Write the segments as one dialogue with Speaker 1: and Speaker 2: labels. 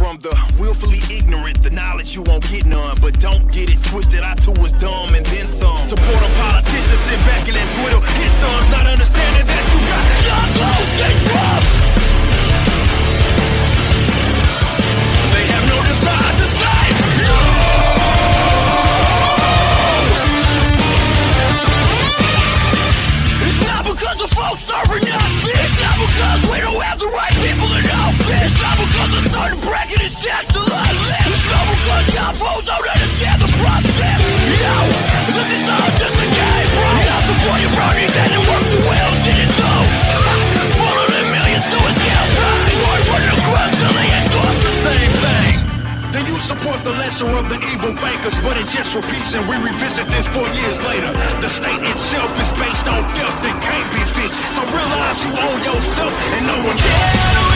Speaker 1: From the willfully ignorant, the knowledge you won't get none. But don't get it twisted, I too was dumb and then some. Support a politician, sit back and then twiddle his thumbs, not understanding that you got your clothes and support the lesser of the evil bankers, but it just repeats and we revisit this four years later. The state itself is based on filth that can't be fixed. So realize you own yourself and no one else.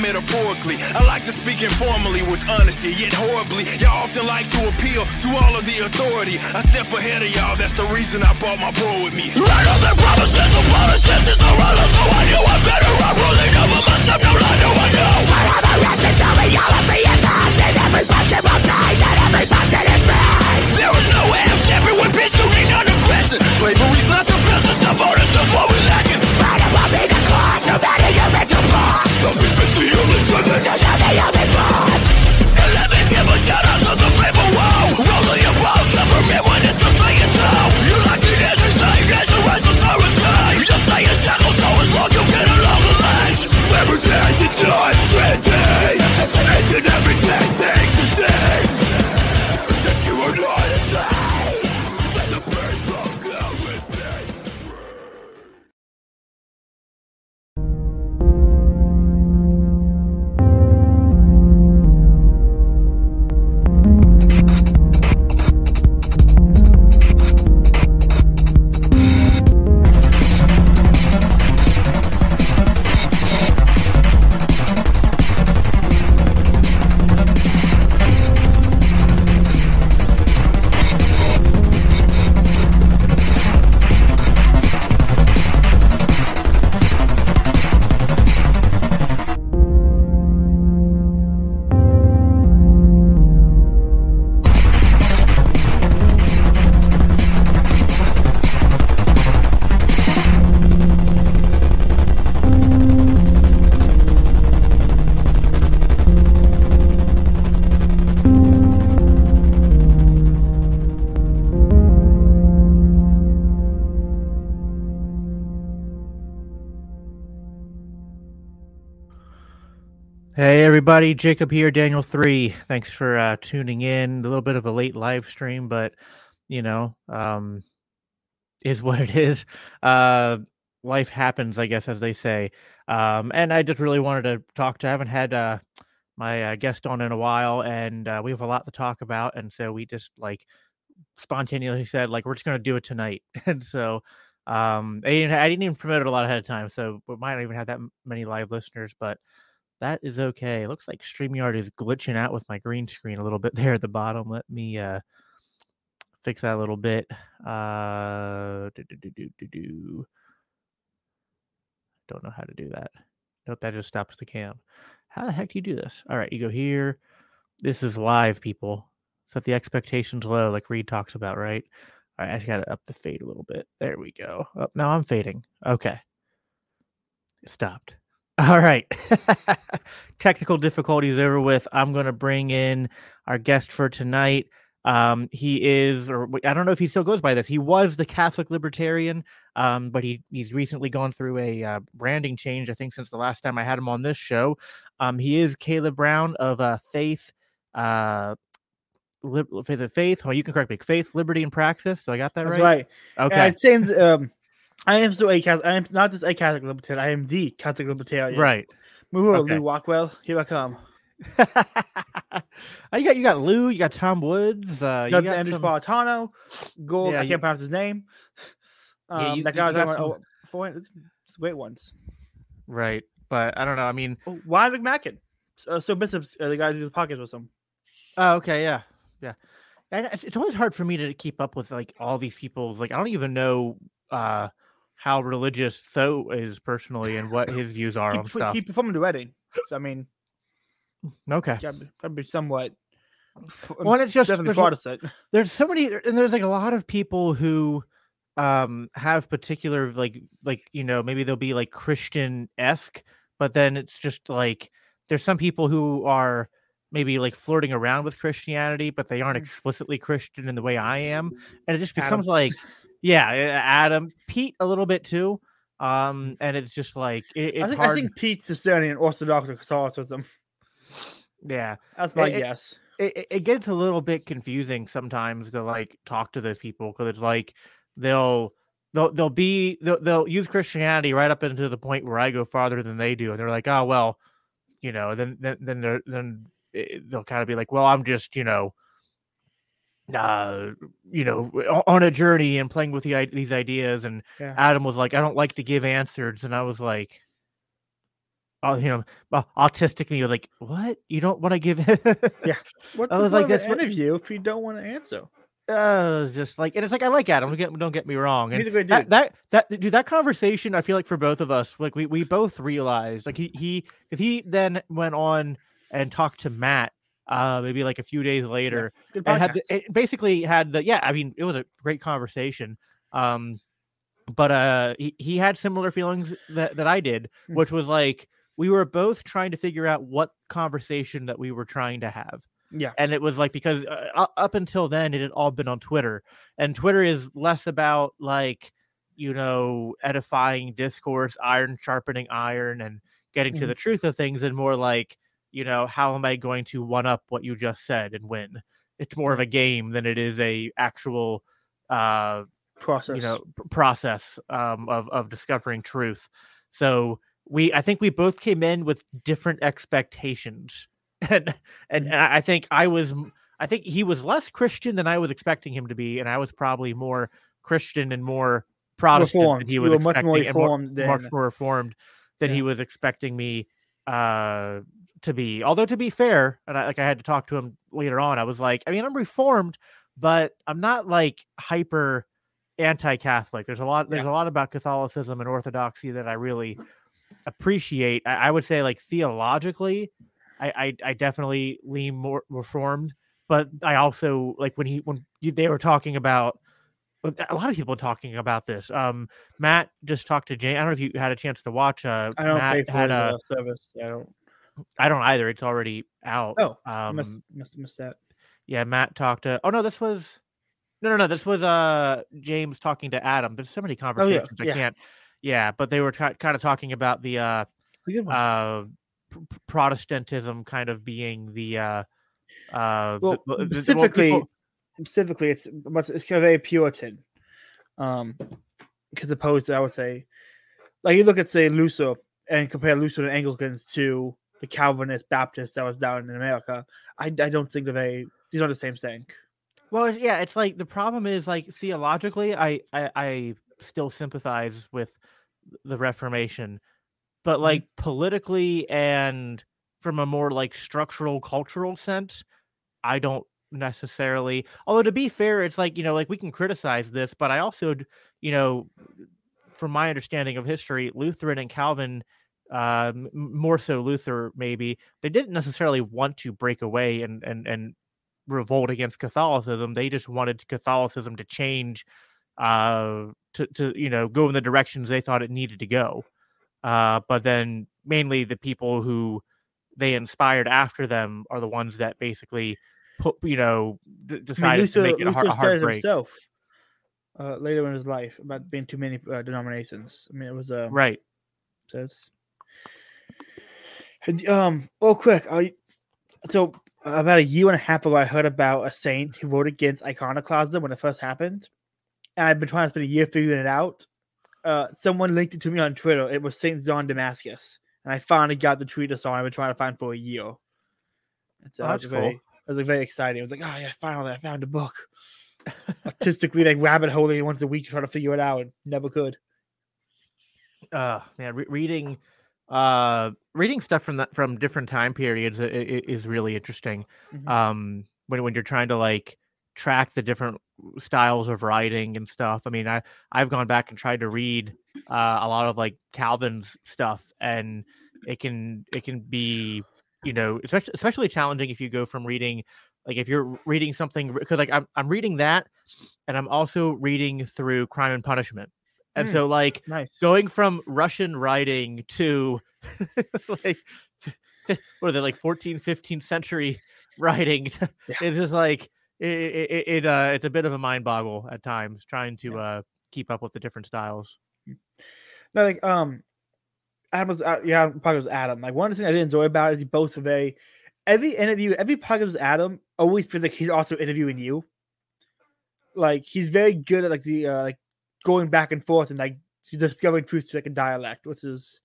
Speaker 1: Metaphorically. I like to speak informally with honesty, yet horribly. Y'all often like to appeal to all of the authority. I step ahead of y'all, that's the reason I brought my bro with me. On the promises of policies is a runner, so I knew I better run ruling over myself, no lie, no I know. I have a right to tell me all of is us, and every possible thing, and every positive thing. There is no ifs, everyone pursuing unaggression. Slavery's not the business of owners of what we're lacking. Right above me the cost, no matter your mental boss. Self-respect's the only truth, but just how the only boss. Out to the
Speaker 2: everybody, Jacob here, Daniel three. Thanks for uh, tuning in. A little bit of a late live stream, but you know, um, is what it is. Uh, life happens, I guess, as they say. Um, and I just really wanted to talk to. I haven't had uh, my uh, guest on in a while, and uh, we have a lot to talk about. And so we just like spontaneously said, like, we're just going to do it tonight. and so um, I didn't, I didn't even promote it a lot ahead of time, so we might not even have that many live listeners, but that is okay. It looks like StreamYard is glitching out with my green screen a little bit there at the bottom. Let me uh, fix that a little bit. Uh, do, do, do, do, do. Don't know how to do that. Nope, that just stops the cam. How the heck do you do this? All right, you go here. This is live, people. Set the expectations low, like Reed talks about, right? All right, I got to up the fade a little bit. There we go. Oh, now I'm fading. Okay. It stopped. All right. Technical difficulties over with. I'm going to bring in our guest for tonight. Um, he is, or I don't know if he still goes by this. He was the Catholic Libertarian, um, but he he's recently gone through a uh, branding change. I think since the last time I had him on this show. Um, he is Caleb Brown of uh, Faith, uh, Lib- Faith of Faith. Oh, you can correct me. Faith, Liberty, and Praxis. So I got that
Speaker 3: That's
Speaker 2: right.
Speaker 3: right.
Speaker 2: Okay.
Speaker 3: I'd say, um, I am still a Catholic. I am not just a Catholic libertarian. I am the Catholic libertarian.
Speaker 2: Right.
Speaker 3: Moo
Speaker 2: Okay.
Speaker 3: Lew Rockwell. Here I come.
Speaker 2: You got you got Lew, you got Tom Woods, uh, you got
Speaker 3: Andrew
Speaker 2: some-
Speaker 3: Spartano. Gold.
Speaker 2: Yeah,
Speaker 3: I
Speaker 2: you-
Speaker 3: can't pronounce his name. Um,
Speaker 2: Yeah, you-
Speaker 3: that
Speaker 2: you
Speaker 3: guy was
Speaker 2: some-
Speaker 3: oh, four, it's, it's great ones.
Speaker 2: right, but I don't know. I mean,
Speaker 3: Oh, Ryan McMaken. Uh, so Bishop's uh, the guy who the podcast with him.
Speaker 2: oh, okay, yeah, yeah. And it's, it's always hard for me to keep up with like all these people. Like, I don't even know uh how religious Tho is personally and what his views are
Speaker 3: He,
Speaker 2: on stuff.
Speaker 3: he performed the wedding. So, I mean,
Speaker 2: okay.
Speaker 3: gotta be, somewhat.
Speaker 2: Well, it's just there's, a-
Speaker 3: Protestant.
Speaker 2: there's so many, and there's like a lot of people who um have particular like like you know maybe they'll be like Christian esque, but then it's just like there's some people who are maybe like flirting around with Christianity, but they aren't
Speaker 3: Mm.
Speaker 2: explicitly Christian in the way I am, and it just
Speaker 3: Adam.
Speaker 2: becomes like yeah, Adam, Pete a little bit too. Um, and it's just like it, it's
Speaker 3: I think
Speaker 2: hard.
Speaker 3: I think Pete's discerning in Orthodox Catholicism.
Speaker 2: yeah,
Speaker 3: That's my
Speaker 2: It- it-
Speaker 3: guess.
Speaker 2: it, it- it gets a little bit confusing sometimes to like talk to those people because it's like they'll they'll they'll be they'll, they'll use Christianity right up into the point where I go farther than they do, and they're like, oh well, you know, then then then they're, then they'll kind of be like, well, I'm just you know, uh, you know, on a journey and playing with the these ideas, and
Speaker 3: Yeah.
Speaker 2: Adam was like, I don't like to give answers, and I was like. Oh, you know, au- autistic me was like, "What? You don't want to give?" Yeah.
Speaker 3: What
Speaker 2: I was like,
Speaker 3: of
Speaker 2: that's
Speaker 3: an
Speaker 2: what-
Speaker 3: interview if you don't want to answer?
Speaker 2: uh, it's just like, and it's like I like Adam. Don't get, don't get me wrong. And
Speaker 3: He's a good
Speaker 2: that,
Speaker 3: dude.
Speaker 2: that that dude, that conversation, I feel like for both of us, like we we both realized, like he he, he then went on and talked to Matt, uh, maybe like a few days later,
Speaker 3: Good
Speaker 2: and had the, it basically had the yeah. I mean, it was a great conversation. Um, but uh, he, he had similar feelings that that I did,
Speaker 3: Hmm.
Speaker 2: which was like we were both trying to figure out what conversation that we were trying to have
Speaker 3: yeah.
Speaker 2: and it was like because uh, up until then it had all been on twitter and twitter is less about like you know edifying discourse iron sharpening iron and getting to
Speaker 3: Mhm.
Speaker 2: the truth of things and more like you know how am i going to one up what you just said and win it's more of a game than it is a actual uh
Speaker 3: Process.
Speaker 2: you know process um of of discovering truth so we i think we both came in with different expectations and and, and i I think i was i think he was less christian than i was expecting him to be and i was probably more christian and more protestant
Speaker 3: Reformed.
Speaker 2: than he
Speaker 3: You
Speaker 2: was
Speaker 3: were much more
Speaker 2: expecting and more-
Speaker 3: reformed
Speaker 2: much
Speaker 3: than-
Speaker 2: more reformed than
Speaker 3: Yeah.
Speaker 2: he was expecting me uh to be although to be fair and I, like i had to talk to him later on i was like i mean i'm reformed but i'm not like hyper anti-catholic there's a lot there's a lot about catholicism and orthodoxy that i really appreciate i, I would say like theologically I, I i definitely lean more reformed but i also like when he when you, they were talking about a lot of people talking about this um matt just talked to jane i don't know if you had a chance to watch uh
Speaker 3: I don't
Speaker 2: matt
Speaker 3: pay for
Speaker 2: had
Speaker 3: his,
Speaker 2: a
Speaker 3: uh, service. I don't.
Speaker 2: I don't either. It's already out.
Speaker 3: Oh,
Speaker 2: um,
Speaker 3: must must miss that.
Speaker 2: yeah. Matt talked to. Oh no, this was. No, no, no. This was uh James talking to Adam. There's so many conversations I
Speaker 3: yeah.
Speaker 2: can't. Yeah, but they were kind of talking about the uh
Speaker 3: It's a good one.
Speaker 2: uh Protestantism kind of being the uh uh
Speaker 3: Well,
Speaker 2: the- the- well,
Speaker 3: specifically,
Speaker 2: people-
Speaker 3: specifically, it's it's kind of very Puritan. Um, because opposed to I would say, like you look at say Luther and compare Luther and Anglicans to the Calvinist Baptist that was down in America. I, I don't think they're very these are the same thing.
Speaker 2: Well, yeah, it's like the problem is like theologically, I I, I still sympathize with the Reformation, but
Speaker 3: Mm-hmm.
Speaker 2: like politically and from a more like structural cultural sense, I don't necessarily. Although to be fair, it's like you know, like we can criticize this, but I also, you know, from my understanding of history, Lutheran and Calvin. Uh, more so Luther, maybe they didn't necessarily want to break away and and and revolt against Catholicism. They just wanted Catholicism to change, uh, to to you know go in the directions they thought it needed to go. Uh, but then mainly the people who they inspired after them are the ones that basically put you know d-
Speaker 3: I mean,
Speaker 2: decided
Speaker 3: Luther,
Speaker 2: to make it a,
Speaker 3: Luther
Speaker 2: hard, a
Speaker 3: said
Speaker 2: hard
Speaker 3: it himself uh, later in his life about being too many uh, denominations. I mean, it was uh,
Speaker 2: Right.
Speaker 3: So it's um. Well, quick. I so about a year and a half ago, I heard about a saint who wrote against iconoclasm when it first happened, and I've been trying to spend a year figuring it out. Uh, someone linked it to me on Twitter. It was Saint John Damascus, and I finally got the treatise on. I've been trying to find for a year. So
Speaker 2: Oh,
Speaker 3: it was
Speaker 2: that's
Speaker 3: very,
Speaker 2: cool.
Speaker 3: It was like very exciting. I was like, oh yeah, finally, I found a book. Artistically, like rabbit holing once a week trying to figure it out. and Never could.
Speaker 2: uh man re- reading uh reading stuff from that from different time periods is really interesting
Speaker 3: Mhm.
Speaker 2: um when when you're trying to like track the different styles of writing and stuff i mean i i've gone back and tried to read uh a lot of like calvin's stuff and it can it can be you know especially especially challenging if you go from reading like if you're reading something because like I'm, I'm reading that and i'm also reading through crime and punishment and
Speaker 3: Hmm.
Speaker 2: so like
Speaker 3: Nice.
Speaker 2: going from Russian writing to like what are they like 14th 15th century writing
Speaker 3: Yeah.
Speaker 2: it's just like it, it, it uh it's a bit of a mind boggle at times trying to uh keep up with the different styles
Speaker 3: No, like um, Adam was uh, yeah, probably was Adam. Like one of the things I did enjoy about it is he both of a every interview, every podcast with Adam always feels like he's also interviewing you. Like he's very good at like the uh, like going back and forth and like discovering truths to like a dialect, which is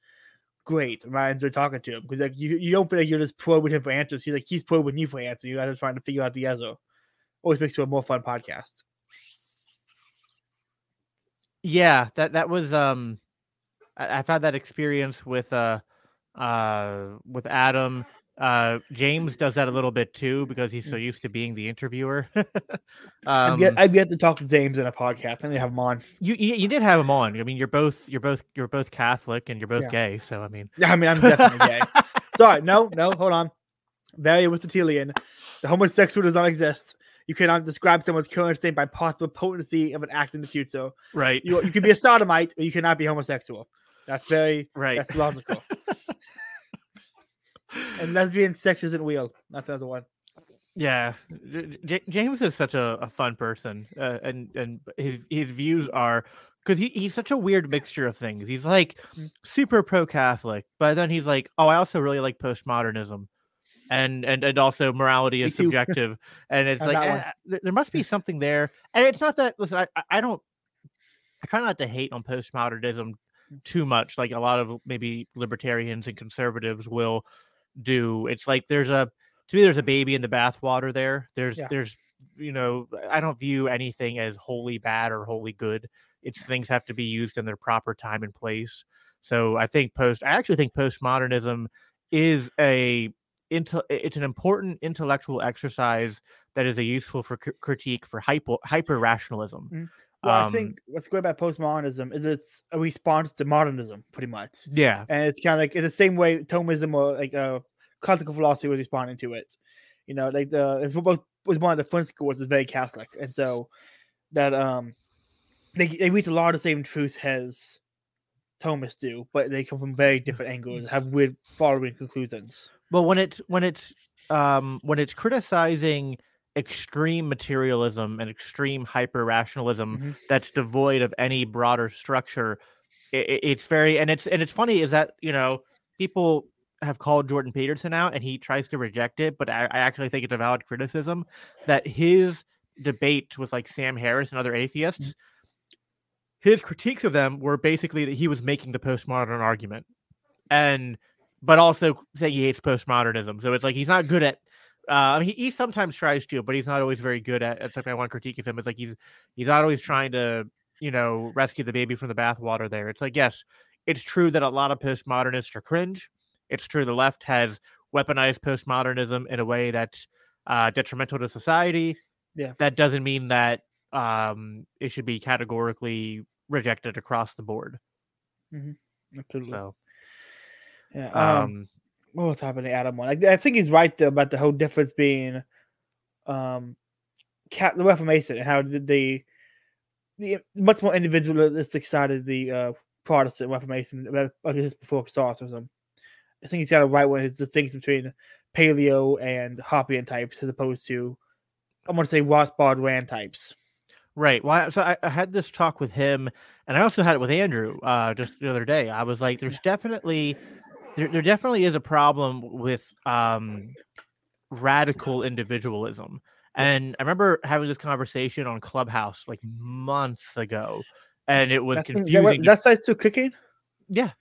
Speaker 3: great. I enjoy talking to him because like you, you don't feel like you're just probing him for answers. He's like he's probing you for answers. You guys are trying to figure out the answer. Always makes it a more fun podcast.
Speaker 2: yeah that that was um I, i've had that experience with uh uh with adam uh james does that a little bit too because he's so used to being the interviewer
Speaker 3: I've,
Speaker 2: um
Speaker 3: yet, I've yet to talk to James in a podcast. I need to have him on.
Speaker 2: you, you you did have him on i mean you're both you're both you're both catholic and you're both
Speaker 3: Yeah.
Speaker 2: gay so i mean
Speaker 3: Yeah, I mean, I'm definitely gay. Sorry, no, no, hold on. Very Aristotelian. The homosexual does not exist. You cannot describe someone's current state by possible potency of an act in the future.
Speaker 2: right
Speaker 3: You, you can be a sodomite, or you cannot be homosexual. That's very
Speaker 2: right
Speaker 3: that's logical. And lesbian sex isn't real. That's another one.
Speaker 2: Yeah, J- James is such a, a fun person, uh, and and his his views are because he, he's such a weird mixture of things. He's like
Speaker 3: Mm.
Speaker 2: super pro Catholic, but then he's like, oh, I also really like postmodernism, and and and also morality is subjective, and it's
Speaker 3: On
Speaker 2: like eh, there, there must be something there, and it's not that. Listen, I I- I don't. I try not to hate on postmodernism too much, like a lot of maybe libertarians and conservatives will do. It's like there's a to me there's a mm-hmm. baby in the bathwater there. There's
Speaker 3: Yeah.
Speaker 2: there's you know I don't view anything as wholly bad or wholly good. It's things have to be used in their proper time and place. So I think post I actually think postmodernism is a it's an important intellectual exercise that is a useful for critique for hyper hyper rationalism.
Speaker 3: Mm-hmm. Well, I
Speaker 2: Um,
Speaker 3: think what's great about postmodernism is it's a response to modernism, pretty much.
Speaker 2: Yeah,
Speaker 3: and it's kind of like in the same way Thomism or like uh, classical philosophy was responding to it. You know, like the it was was one of the Flint schools is very Catholic, and so that um they they reach a lot of the same truths as Thomists do, but they come from very different angles and have weird following conclusions.
Speaker 2: Well, when it's when it's um when it's criticizing extreme materialism and extreme hyper rationalism
Speaker 3: Mhm.
Speaker 2: that's devoid of any broader structure, i i- it's very and it's and it's funny is that you know people have called Jordan Peterson out and he tries to reject it, but I, I actually think it's a valid criticism that his debate with like Sam Harris and other atheists, his critiques of them were basically that he was making the postmodern argument. And but also saying he hates postmodernism. So it's like he's not good at uh, I mean, he, he sometimes tries to, but he's not always very good at. It's something I want to critique of him. It's like he's he's not always trying to, you know, rescue the baby from the bathwater. There, it's like yes, it's true that a lot of postmodernists are cringe. It's true the left has weaponized postmodernism in a way that's uh, detrimental to society.
Speaker 3: Yeah.
Speaker 2: That doesn't mean that um, it should be categorically rejected across the board.
Speaker 3: Absolutely.
Speaker 2: So,
Speaker 3: yeah. Um,
Speaker 2: um,
Speaker 3: what was happening, Adam? One. I, I think he's right though about the whole difference being, um, cat the Reformation and how the the, the much more individualistic side of the uh, Protestant Reformation, like his before Catholicism. I think he's got a right when his distinction between paleo and Hoppian types as opposed to I'm gonna say Rothbard Rand types.
Speaker 2: Right. Well, so I, I had this talk with him, and I also had it with Andrew uh, just the other day. I was like, "There's definitely, there, there definitely is a problem with um, radical individualism." And I remember having this conversation on Clubhouse like months ago, and it was
Speaker 3: That's,
Speaker 2: confusing.
Speaker 3: that side's still kicking.
Speaker 2: Yeah,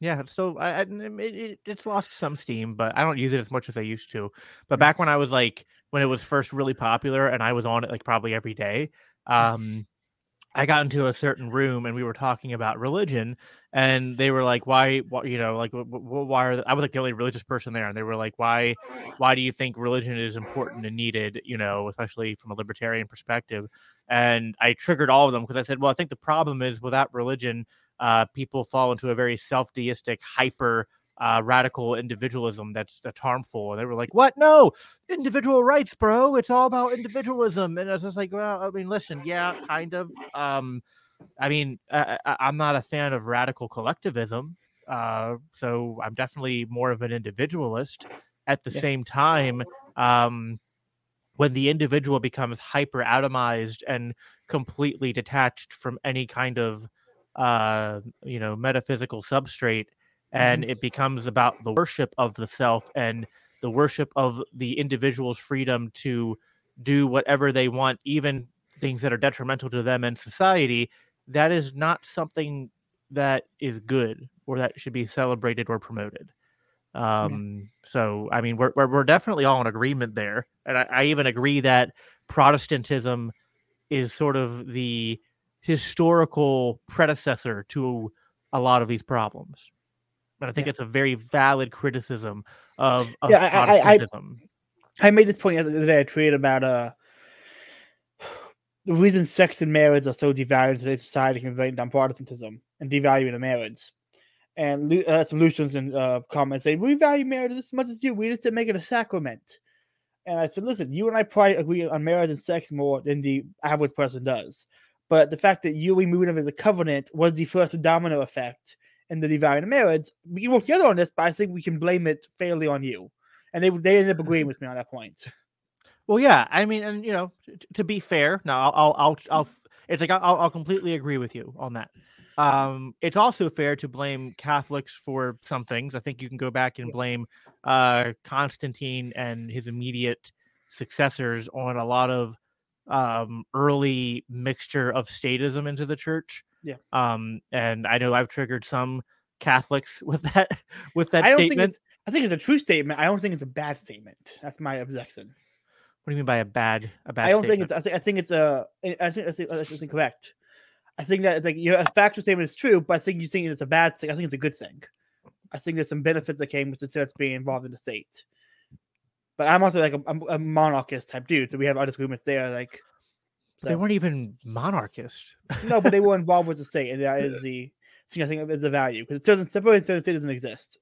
Speaker 2: yeah. So I, I it, it, it's lost some steam, but I don't use it as much as I used to. But back when I was like when it was first really popular, and I was on it like probably every day. Um, I got into a certain room and we were talking about religion, and they were like, "Why? you know, like, wh- wh- why are?" The, I was like the only religious person there, and they were like, "Why? Why do you think religion is important and needed? You know, especially from a libertarian perspective?" And I triggered all of them because I said, "Well, I think the problem is without religion, uh, people fall into a very self-deistic, hyper." Uh, radical individualism that's that's harmful, and they were like, "What? No, individual rights, bro. It's all about individualism." And I was just like, "Well, I mean, listen, yeah, kind of. Um, I mean, I, I, I'm not a fan of radical collectivism, uh, so I'm definitely more of an individualist. At the
Speaker 3: Yeah.
Speaker 2: same time, um, when the individual becomes hyper atomized and completely detached from any kind of, uh, you know, metaphysical substrate, and it becomes about the worship of the self and the worship of the individual's freedom to do whatever they want, even things that are detrimental to them and society, that is not something that is good or that should be celebrated or promoted. Um, so I mean, we're, we're we're definitely all in agreement there, and I, I even agree that Protestantism is sort of the historical predecessor to a lot of these problems. And I think
Speaker 3: Yeah.
Speaker 2: it's a very valid criticism of, of
Speaker 3: Yeah, I- I- I-
Speaker 2: Protestantism.
Speaker 3: I made this point the other day. I tweeted about uh the reason sex and marriage are so devalued in today's society can blame down Protestantism and devaluing the marriage. And uh, some Lutherans in uh, comments say we value marriage as much as you. We just didn't make it a sacrament. And I said, listen, you and I probably agree on marriage and sex more than the average person does. But the fact that you removing it as a covenant was the first domino effect in the devaluing of marriage. We can work together on this, but I think we can blame it fairly on you. And they they ended up agreeing with me on that point.
Speaker 2: Well, yeah, I mean, and you know, t- to be fair, now I'll, I'll, I'll, I'll it's like I'll, I'll completely agree with you on that. Um, it's also fair to blame Catholics for some things. I think you can go back and blame uh, Constantine and his immediate successors on a lot of um, early mixture of statism into the church.
Speaker 3: Yeah.
Speaker 2: Um, and I know I've triggered some Catholics with that with that
Speaker 3: I don't think
Speaker 2: statement.
Speaker 3: it's I think it's a true statement. I don't think it's a bad statement. That's my objection.
Speaker 2: What do you mean by a bad a bad?
Speaker 3: I don't
Speaker 2: statement?
Speaker 3: think it's. I think. I think it's a. I think. I think that's incorrect. I think that it's like your a factual statement is true, but I think you think it's a bad thing. I think it's a good thing. I think there's some benefits that came with the church being involved in the state. But I'm also like a, a monarchist type dude, so we have our disagreements there. Like,
Speaker 2: They weren't even monarchist.
Speaker 3: no, but they were involved with the state, and that is the thing I think is the value because it doesn't separate church and state doesn't exist.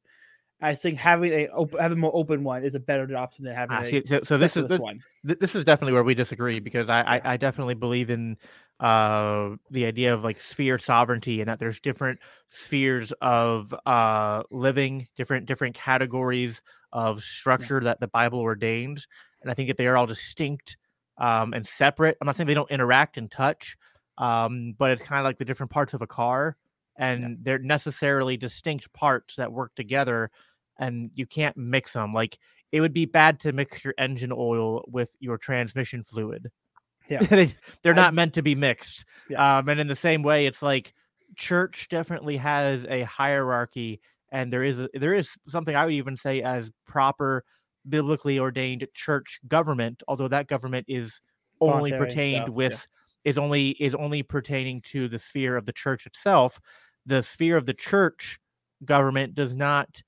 Speaker 3: I think having a op- having more open one is a better option than having
Speaker 2: Ah,
Speaker 3: a
Speaker 2: see, so, so this is this,
Speaker 3: one.
Speaker 2: th- this is definitely where we disagree because I,
Speaker 3: Yeah.
Speaker 2: I, I definitely believe in uh the idea of like sphere sovereignty and that there's different spheres of uh living different different categories of structure that the bible ordains and i think that they are all distinct um and separate i'm not saying they don't interact and touch um but it's kind of like the different parts of a car and they're necessarily distinct parts that work together and you can't mix them. Like it would be bad to mix your engine oil with your transmission fluid.
Speaker 3: Yeah.
Speaker 2: They- they're
Speaker 3: I-
Speaker 2: not meant to be mixed.
Speaker 3: Yeah.
Speaker 2: Um, and in the same way, it's like church definitely has a hierarchy, and there is a, there is something I would even say as proper biblically ordained church government, although that government is only pertained
Speaker 3: stuff, yeah.
Speaker 2: with is only is only pertaining to the sphere of the church itself. The sphere of the church government does not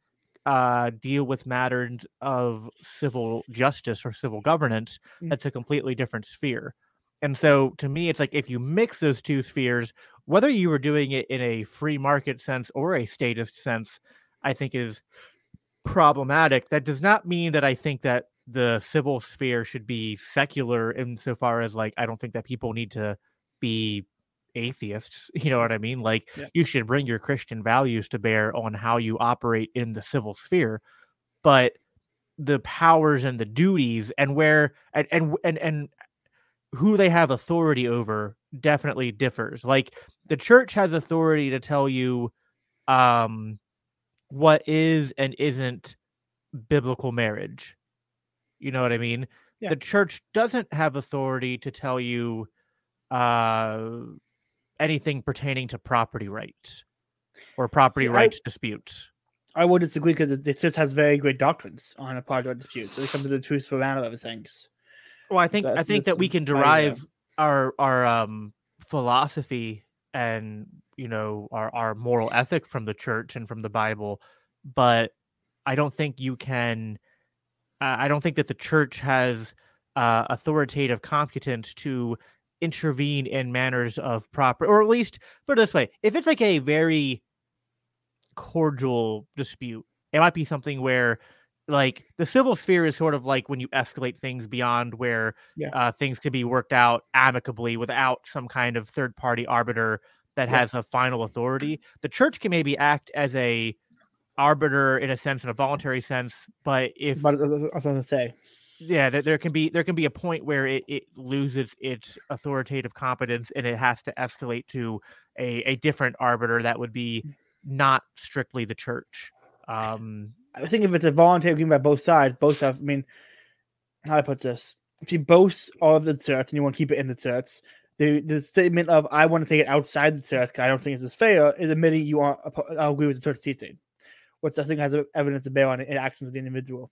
Speaker 2: uh, deal with matters of civil justice or civil governance.
Speaker 3: Mm.
Speaker 2: That's a completely different sphere. And so to me, it's like if you mix those two spheres, whether you were doing it in a free market sense or a statist sense, I think is problematic. That does not mean that I think that the civil sphere should be secular insofar as like I don't think that people need to be atheists. You know what I mean? Like
Speaker 3: Yeah.
Speaker 2: you should bring your Christian values to bear on how you operate in the civil sphere. But the powers and the duties and where and and and, and who they have authority over definitely differs. Like the church has authority to tell you um what is and isn't biblical marriage. You know what I mean?
Speaker 3: Yeah.
Speaker 2: The church doesn't have authority to tell you uh anything pertaining to property rights or property
Speaker 3: See, I-
Speaker 2: rights disputes.
Speaker 3: I would disagree because it, it just has very great doctrines on a project dispute. So it comes to the truth for manner of things.
Speaker 2: Well, I think
Speaker 3: So
Speaker 2: I think that we can
Speaker 3: go.
Speaker 2: derive our our um philosophy and you know our our moral ethic from the church and from the Bible, but I don't think you can. Uh, I don't think that the church has uh, authoritative competence to intervene in manners of proper, or at least put it this way: if it's like a very cordial dispute, it might be something where like the civil sphere is sort of like when you escalate things beyond where
Speaker 3: Yeah.
Speaker 2: uh, things can be worked out amicably without some kind of third party arbiter that
Speaker 3: Yeah.
Speaker 2: has a final authority. The church can maybe act as a arbiter in a sense, in a voluntary sense, but if
Speaker 3: But I was I was going to say,
Speaker 2: yeah, there, there can be there can be a point where it, it loses its authoritative competence and it has to escalate to a, a different arbiter that would be not strictly the church. Um,
Speaker 3: I think if it's a voluntary agreement by both sides, both have. I mean, how do I put this? If you both are of the church and you want to keep it in the church, the the statement of "I want to take it outside the church 'cause I don't think it's as fair" is admitting you are. I agree with the church teaching, which I think has evidence to bear on the actions of the individual.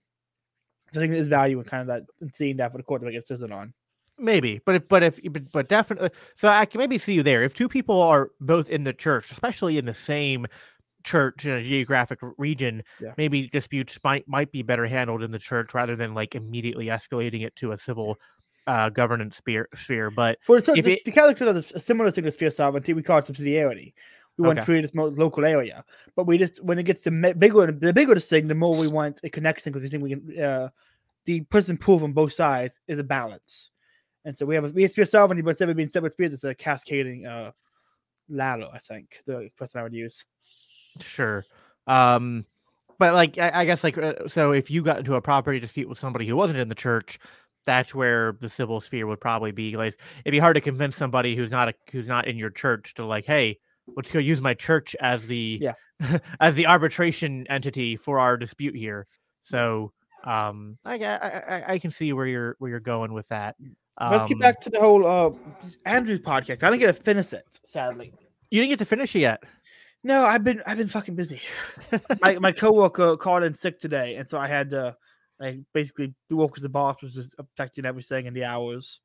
Speaker 3: So I think there's value in kind of that in seeing that for the court to make a decision on.
Speaker 2: Maybe, but if but if but, but definitely, so I can maybe see you there. If two people are both in the church, especially in the same church in a geographic region,
Speaker 3: Yeah.
Speaker 2: maybe disputes might might be better handled in the church rather than like immediately escalating it to a civil uh, governance sphere. Sphere, but
Speaker 3: For the,
Speaker 2: If
Speaker 3: the,
Speaker 2: it-
Speaker 3: the Catholic Church has a similar thing to sphere sovereignty. We call it subsidiarity. We want
Speaker 2: Okay.
Speaker 3: to create this mo- local area, but we just when it gets to bigger, the bigger the thing, the more we want a connection because we think we can. Uh, the person pool from both sides is a balance, and so we have a, we have sphere sovereignty, but instead of being separate spheres, it's a cascading uh, ladder. I think the person I would use.
Speaker 2: Sure. Um, but like I, I guess like uh, so if you got into a property dispute with somebody who wasn't in the church, that's where the civil sphere would probably be. Like it'd be hard to convince somebody who's not a, who's not in your church to like, hey, let's go use my church as the
Speaker 3: Yeah.
Speaker 2: as the arbitration entity for our dispute here. So um, I, I I- I can see where you're where you're going with that.
Speaker 3: Let's get
Speaker 2: Um,
Speaker 3: back to the whole uh, Andrew's podcast. I didn't get to finish it, sadly.
Speaker 2: You didn't get to finish it yet.
Speaker 3: No, I've been I've been fucking busy. my my coworker called in sick today, and so I had to like basically do work as the boss was just affecting everything in the hours.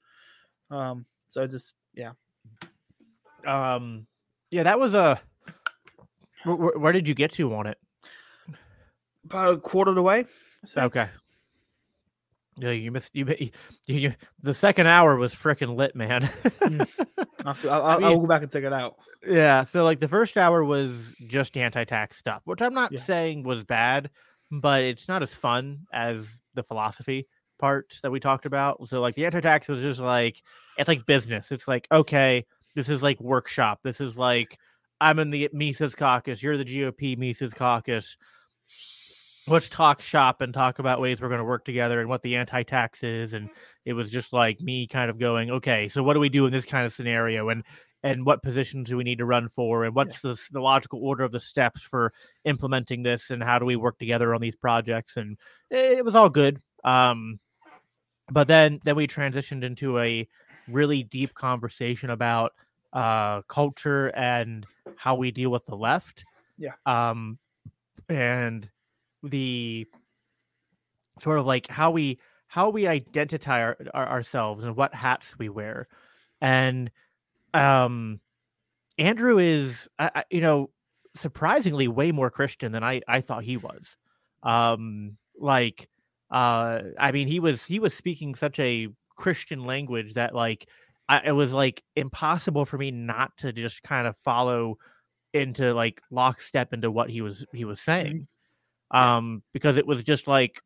Speaker 3: Um, so just yeah,
Speaker 2: Um, yeah, that was uh, a. Where, where, where did you get to on it?
Speaker 3: about a quarter of the way.
Speaker 2: Okay. Yeah, you missed you, you, you the second hour was freaking lit, man.
Speaker 3: Mm. I'll, I'll,
Speaker 2: I'll,
Speaker 3: go back and check it out.
Speaker 2: yeah, so like the first hour was just anti-tax stuff, which I'm not
Speaker 3: Yeah.
Speaker 2: saying was bad, but it's not as fun as the philosophy parts that we talked about. So like the anti-tax was just like it's like business. It's like okay, this is like workshop. This is like I'm in the Mises caucus. You're the GOP Mises caucus. Let's talk shop and talk about ways we're going to work together and what the anti-tax is. And it was just like me kind of going, okay, so what do we do in this kind of scenario? And and what positions do we need to run for and what's the, the logical order of the steps for implementing this and how do we work together on these projects and it, it was all good um but then then we transitioned into a really deep conversation about uh culture and how we deal with the left
Speaker 3: Yeah.
Speaker 2: um and the sort of like how we how we identify our, our, ourselves and what hats we wear and um andrew is I, I, you know surprisingly way more christian than i i thought he was um like uh i mean he was he was speaking such a christian language that like I, it was like impossible for me not to just kind of follow into like lockstep into what he was he was saying um because it was just like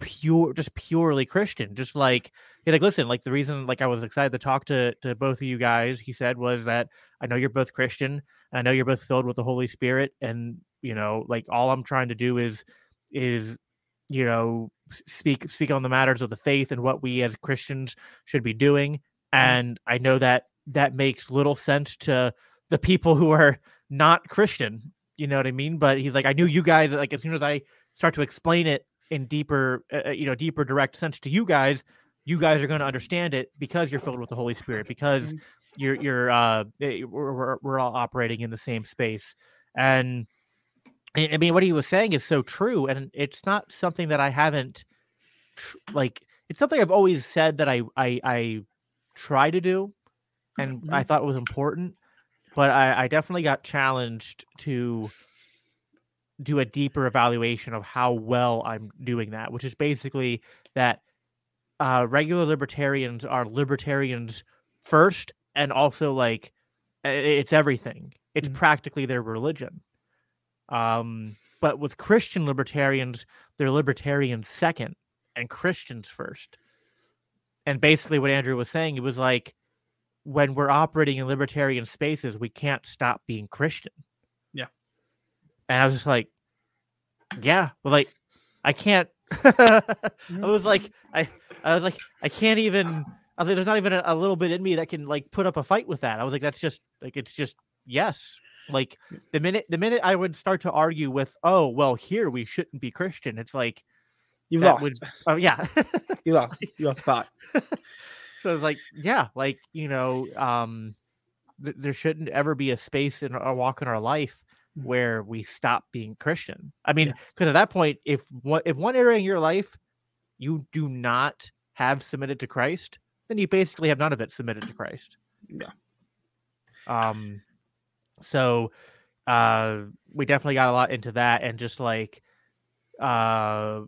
Speaker 2: pure just purely christian just like he's like listen like the reason like i was excited to talk to to both of you guys he said was that i know you're both christian and i know you're both filled with the holy spirit and you know like all i'm trying to do is is you know speak speak on the matters of the faith and what we as christians should be doing and i know that that makes little sense to the people who are not christian you know what i mean? But he's like i knew you guys like as soon as i start to explain it in deeper uh, you know deeper direct sense to you guys you guys are going to understand it because you're filled with the holy spirit because you're you're uh we're, we're, we're all operating in the same space. And i mean what he was saying is so true and it's not something that i haven't like it's something i've always said that i i i try to do and mm-hmm. i thought it was important but I, I definitely got challenged to do a deeper evaluation of how well I'm doing that, which is basically that uh, regular libertarians are libertarians first, and also like it's everything. It's mm-hmm. practically their religion. Um, but with Christian libertarians, they're libertarians second and Christians first. And basically, what Andrew was saying, it was like when we're operating in libertarian spaces, we can't stop being Christian.
Speaker 3: Yeah.
Speaker 2: And I was just like, yeah, well, like I can't. I was like, I, I was like, I can't even. I think there's not even a, a, little bit in me that can like put up a fight with that. I was like, that's just like it's just yes. Like the minute the minute I would start to argue with, oh well, here we shouldn't be Christian. It's like
Speaker 3: you lost.
Speaker 2: Would, oh yeah,
Speaker 3: you lost. You lost spot.
Speaker 2: so it's like yeah, like you know, um, th- there shouldn't ever be a space in our walk in our life Mm. where we stop being Christian. I mean, because yeah. at that point, if one if one area in your life you do not have submitted to Christ, then you basically have none of it submitted to Christ.
Speaker 3: Yeah.
Speaker 2: Um. So, uh, we definitely got a lot into that, and just like, uh,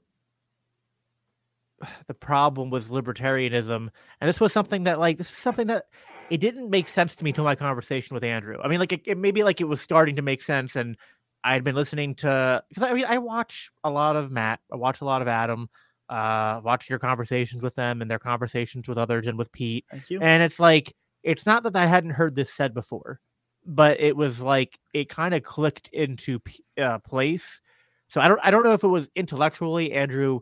Speaker 2: the problem with libertarianism, and this was something that like this is something that it didn't make sense to me until my conversation with Andrew. I mean, like it, it maybe like it was starting to make sense, and I had been listening to because I mean I watch a lot of Matt, I watch a lot of Adam, uh, watch your conversations with them and their conversations with others and with Pete.
Speaker 3: Thank you.
Speaker 2: And it's like it's not that I hadn't heard this said before, but it was like it kind of clicked into uh, place. So I don't I don't know if it was intellectually Andrew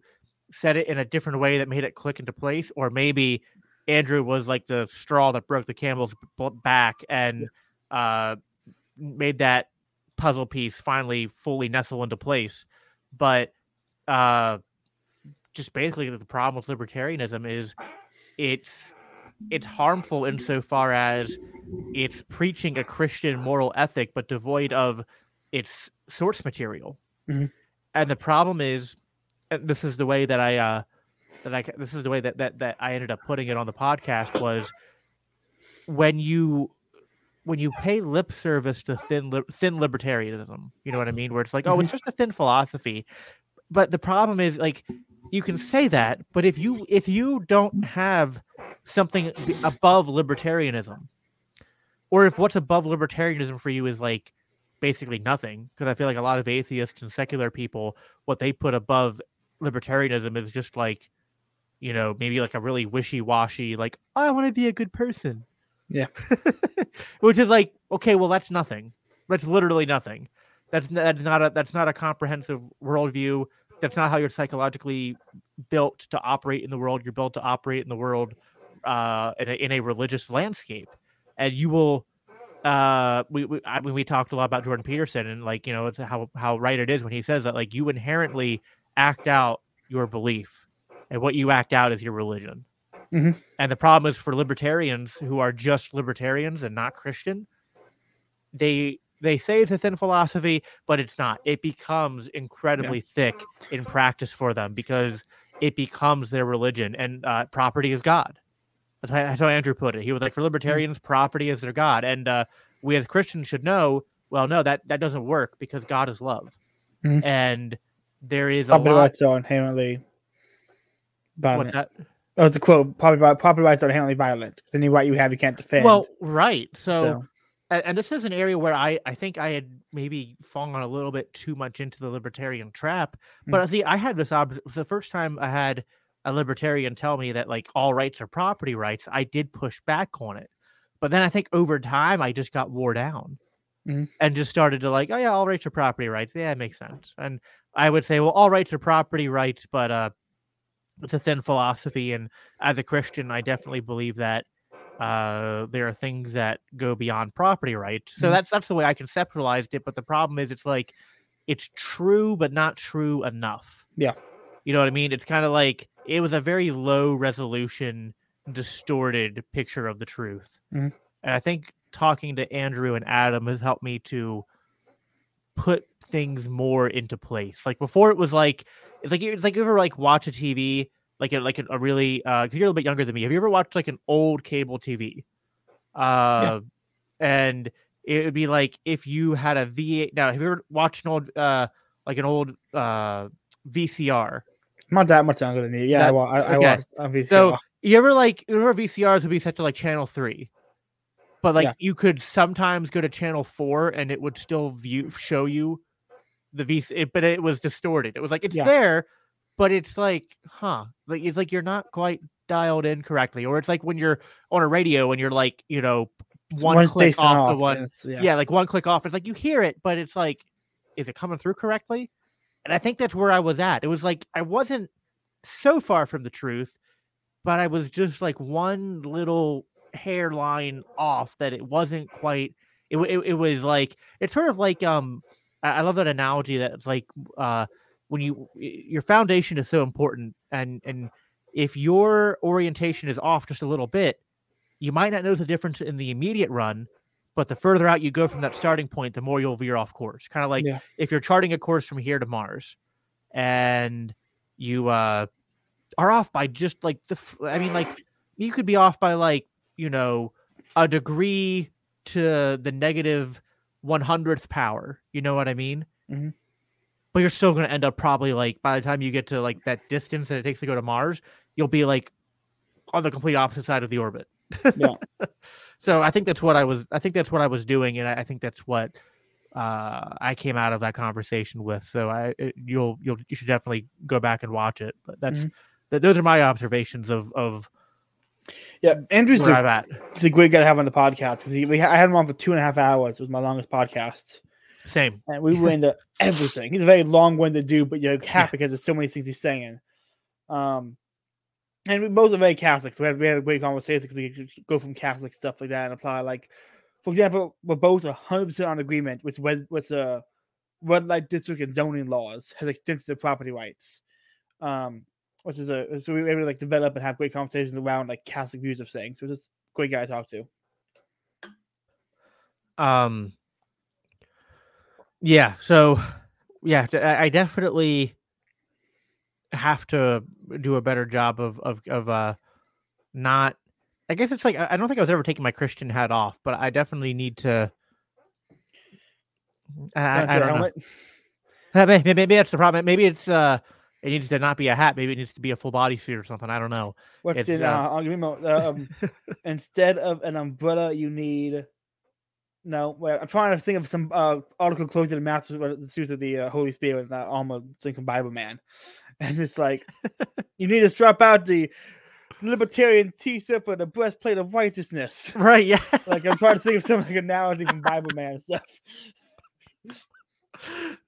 Speaker 2: said it in a different way that made it click into place, or maybe Andrew was like the straw that broke the camel's back and uh, made that puzzle piece finally fully nestle into place. But uh, just basically, the problem with libertarianism is it's it's harmful insofar as it's preaching a Christian moral ethic, but devoid of its source material.
Speaker 3: Mm-hmm.
Speaker 2: And the problem is, this is the way that I uh, that I this is the way that that that I ended up putting it on the podcast was when you when you pay lip service to thin thin libertarianism, you know what I mean? Where it's like, oh, it's mm-hmm. just a thin philosophy. But the problem is like you can say that, but if you if you don't have something above libertarianism, or if what's above libertarianism for you is like basically nothing, because I feel like a lot of atheists and secular people, what they put above libertarianism is just like you know, maybe like a really wishy washy, like, I want to be a good person.
Speaker 3: Yeah.
Speaker 2: Which is like, okay, well, that's nothing. That's literally nothing. That's that's not a that's not a comprehensive worldview. That's not how you're psychologically built to operate in the world. You're built to operate in the world uh, in a, in a religious landscape, and you will uh, we we I mean, we talked a lot about Jordan Peterson and like you know it's how how right it is when he says that like you inherently act out your belief, and what you act out is your religion.
Speaker 3: Mhm.
Speaker 2: And the problem is for libertarians who are just libertarians and not Christian, they they say it's a thin philosophy, but it's not. It becomes incredibly thick in practice for them because it becomes their religion, and uh, property is God. That's how, that's how Andrew put it. He was like, for libertarians, property is their God, and uh, we as Christians should know. Well, no, that that doesn't work because God is love,
Speaker 3: Mhm.
Speaker 2: and there is a
Speaker 3: Property
Speaker 2: lot.
Speaker 3: rights are inherently
Speaker 2: What
Speaker 3: violent.
Speaker 2: that,
Speaker 3: Oh, it's a quote. Property, ri- property rights are inherently violent. Any right you have, you can't defend.
Speaker 2: well, right.
Speaker 3: so,
Speaker 2: so and, this is an area where I, I think I had maybe fallen a little bit too much into the libertarian trap. Mm. But uh, see, I had this ob- the first time I had a libertarian tell me that like all rights are property rights. I did push back on it, but then I think over time I just got wore down
Speaker 3: Mhm.
Speaker 2: and just started to like, oh yeah, all rights are property rights. Yeah, it makes sense. And I would say, well, all rights are property rights, but uh, it's a thin philosophy. And as a Christian, I definitely believe that uh, there are things that go beyond property rights. So
Speaker 3: Mhm.
Speaker 2: that's that's the way I conceptualized it. But the problem is, it's like it's true, but not true enough.
Speaker 3: Yeah.
Speaker 2: you know what I mean. It's kind of like it was a very low resolution, distorted picture of the truth.
Speaker 3: Mhm.
Speaker 2: And I think talking to Andrew and Adam has helped me to put things more into place. Like before, it was like it's like it's like you ever like watch a TV like a, like a, a really uh you're a little bit younger than me. Have you ever watched like an old cable TV? Uh, and it would be like if you had a V8. Now, have you ever watched an old uh like an old uh VCR?
Speaker 3: not that much younger than you. Yeah, I,
Speaker 2: That-
Speaker 3: I, I
Speaker 2: okay.
Speaker 3: watched on VCR.
Speaker 2: So you ever like remember VCRs would be set to like channel three, but like
Speaker 3: Yeah.
Speaker 2: you could sometimes go to channel four and it would still view show you the VC, it, but it was distorted. It was like it's
Speaker 3: Yeah.
Speaker 2: there, but it's like, huh? Like it's like you're not quite dialed in correctly, or it's like when you're on a radio and you're like, you know,
Speaker 3: It's
Speaker 2: one, click
Speaker 3: station
Speaker 2: off, the one, yeah.
Speaker 3: yeah.
Speaker 2: like one click off. It's like you hear it, but it's like, is it coming through correctly? And I think that's where I was at. It was like I wasn't so far from the truth, but I was just like one little hairline off that it wasn't quite. It it, it was like it's sort of like um. I, I love that analogy that it's like uh when you your foundation is so important and and if your orientation is off just a little bit, you might not notice the difference in the immediate run, but the further out you go from that starting point, the more you'll veer off course. Kind of like
Speaker 3: Yeah.
Speaker 2: if you're charting a course from here to Mars, and you uh, are off by just like the. i mean, like you could be off by like you know a degree to the negative negative one hundredth power. You know what I mean?
Speaker 3: Mhm.
Speaker 2: But you're still going to end up probably like by the time you get to like that distance that it takes to go to Mars, you'll be like on the complete opposite side of the orbit.
Speaker 3: Yeah.
Speaker 2: so I think that's what I was. I think that's what I was doing, and I, I think that's what uh, I came out of that conversation with. So I, it, you'll, you'll, you should definitely go back and watch it. But that's
Speaker 3: Mhm.
Speaker 2: th- those are my observations of of
Speaker 3: yeah. Andrew's a,
Speaker 2: I'm at.
Speaker 3: he's a great guy to have on the podcast because we I had him on for two and a half hours. It was my longest podcast,
Speaker 2: Same.
Speaker 3: and we went into everything. He's a very long-winded dude, but you're happy because there's so many things he's saying. Um, and we both are very Catholic. So we had, we had a great conversation because we could go from Catholic stuff like that and apply, like, for example, we're both 100% on agreement with with, with uh, red light district and zoning laws has extensive property rights. Um, which is a so we were able to like develop and have great conversations around like Catholic views of things. Which is a great guy to talk to.
Speaker 2: Um. Yeah. So, yeah, I definitely have to do a better job of of of uh not. I guess it's like I don't think I was ever taking my Christian hat off, but I definitely need to. I, I, I don't know.
Speaker 3: helmet.
Speaker 2: Uh, may- may- Maybe that's the problem. Maybe it's uh, it needs to not be a hat. Maybe it needs to be a full body suit or something. I don't know.
Speaker 3: What's
Speaker 2: It's,
Speaker 3: in
Speaker 2: uh,
Speaker 3: uh, I'll give you a mo- um, instead of an umbrella, you need. No, well, I'm trying to think of some uh, article close to the Masters the suits of the uh, Holy Spirit, not almost think of Bible Man, and it's like you need to strap out the libertarian T-shirt for the breastplate of righteousness.
Speaker 2: Right? Yeah.
Speaker 3: Like I'm trying to think of some like analogy from Bible Man and stuff.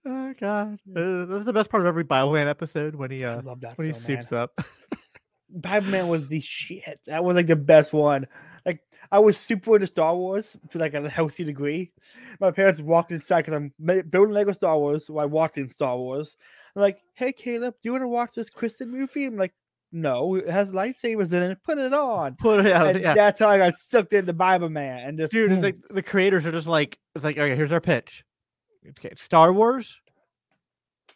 Speaker 2: Oh God, uh, that's the best part of every Bible Man episode when he
Speaker 3: I
Speaker 2: uh when he
Speaker 3: soups man.
Speaker 2: up.
Speaker 3: Bible Man was the shit. That was like the best one. like I was super into Star Wars to like a healthy degree. My parents walked inside because I'm ma- building Lego Star Wars while watching Star Wars. I'm like, hey Caleb, do you want to watch this Kristen movie? I'm like, no, it has lightsabers in it. Put it on.
Speaker 2: Put it out.
Speaker 3: And
Speaker 2: Yeah.
Speaker 3: that's how I got sucked into Bible Man and just
Speaker 2: Dude, it's
Speaker 3: boom.
Speaker 2: the creators are just like, it's like, okay, here's our pitch. Okay, Star Wars,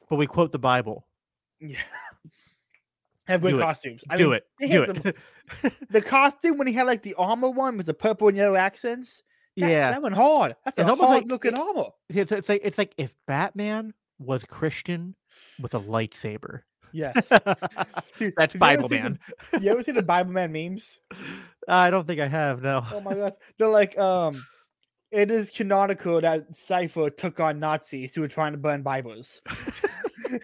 Speaker 2: but we quote the Bible.
Speaker 3: yeah. have good costumes. I
Speaker 2: Do
Speaker 3: mean,
Speaker 2: it. Do
Speaker 3: some-
Speaker 2: it.
Speaker 3: the costume when he had like the armor one with the purple and yellow accents. That,
Speaker 2: yeah.
Speaker 3: that went hard. That's
Speaker 2: It's
Speaker 3: a
Speaker 2: almost like-
Speaker 3: hard looking armor.
Speaker 2: It's, it's like it's like if Batman was Christian with a lightsaber.
Speaker 3: Yes. Dude,
Speaker 2: That's Bible Man.
Speaker 3: The, you ever seen the Bible Man memes?
Speaker 2: I don't think I have. No.
Speaker 3: Oh my god. They're like, um, it is canonical that Cypher took on Nazis who were trying to burn Bibles.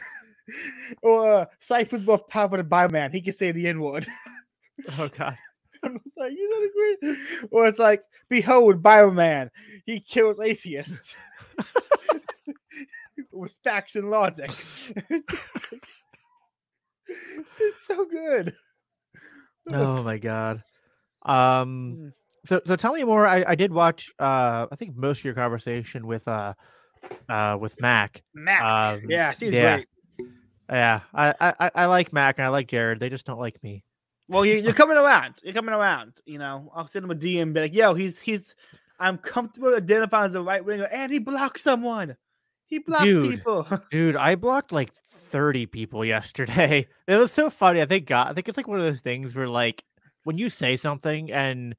Speaker 3: or uh, Cypher's more powerful than Bible Man. He can say the N word.
Speaker 2: Oh God.
Speaker 3: I'm just like, you don't agree? Or it's like, behold, Bible Man. He kills atheists. With facts and logic. it's so good.
Speaker 2: Oh my God. Um.
Speaker 3: Mm.
Speaker 2: So so tell me more. I I did watch. Uh, I think most of your conversation with uh, uh, with Mac.
Speaker 3: Mac.
Speaker 2: Um,
Speaker 3: yeah, she's
Speaker 2: yeah.
Speaker 3: great.
Speaker 2: Yeah. I, I I- like Mac and I like Jared. They just don't like me.
Speaker 3: Well, you, you're coming around. You're coming around. You know, I'll send him a DM and be like, yo, he's he's I'm comfortable identifying as a right winger and he blocked someone. He blocked
Speaker 2: Dude.
Speaker 3: people.
Speaker 2: Dude, I blocked like 30 people yesterday. It was so funny. I think God, I think it's like one of those things where like when you say something and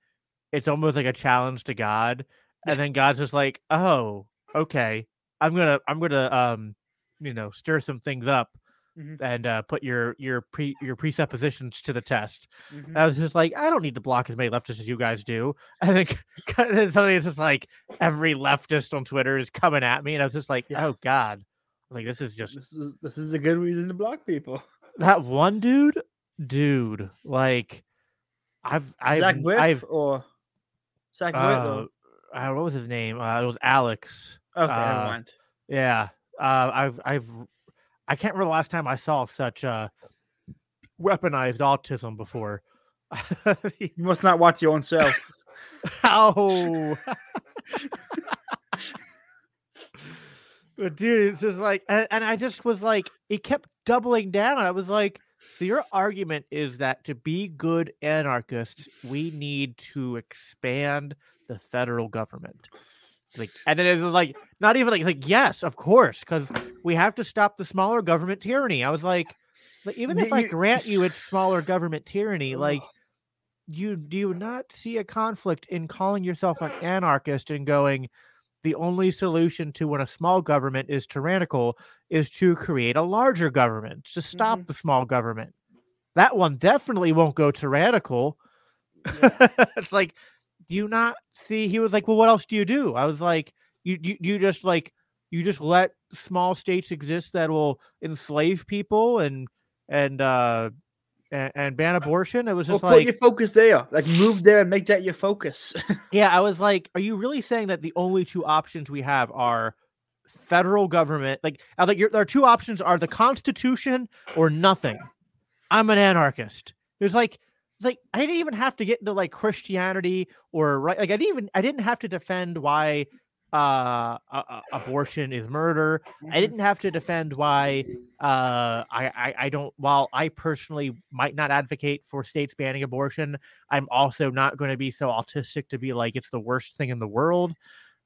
Speaker 2: it's almost like a challenge to God, and then God's just like, "Oh, okay. I'm going to I'm going to um, you know, stir some things up
Speaker 3: Mhm.
Speaker 2: and uh put your your pre your presuppositions to the test."
Speaker 3: Mhm.
Speaker 2: I was just like, I don't need to block as many leftists as you guys do. I think then suddenly it's just like every leftist on Twitter is coming at me, and I was just like,
Speaker 3: Yeah.
Speaker 2: oh god, like this is just
Speaker 3: This is this is a good reason to block people.
Speaker 2: that one dude, dude. Like, I've I've I've
Speaker 3: or
Speaker 2: Uh, uh, what was his name? Uh, it was Alex.
Speaker 3: okay,
Speaker 2: uh. Yeah. Uh, I've I've I can't remember the last time I saw such uh weaponized autism before.
Speaker 3: You must not watch your own show.
Speaker 2: Ow. but dude, it's just like, and, and I just was like, he kept doubling down. I was like, so your argument is that to be good anarchists, we need to expand the federal government. Like, and then it was like, not even like, like yes, of course, because we have to stop the smaller government tyranny. I was like, like even if I grant you it's smaller government tyranny, like you do you not see a conflict in calling yourself an anarchist and going the only solution to when a small government is tyrannical is to create a larger government to stop
Speaker 3: Mhm.
Speaker 2: the small government. That one definitely won't go tyrannical. It's like do you not see he was like well what else do you do? I was like you you, you just like you just let small states exist that will enslave people and and uh and, and ban uh, abortion it was
Speaker 3: Well,
Speaker 2: just
Speaker 3: put
Speaker 2: like
Speaker 3: your focus there. Like move there and make that your focus.
Speaker 2: yeah, I was like, are you really saying that the only two options we have are federal government? Like, I was like you're, there are two options: are the Constitution or nothing. I'm an anarchist. There's like, like I didn't even have to get into like Christianity or right. Like I didn't even I didn't have to defend why uh, a- abortion is murder. I didn't have to defend why uh, I, I I don't. While I personally might not advocate for states banning abortion, I'm also not going to be so autistic to be like it's the worst thing in the world.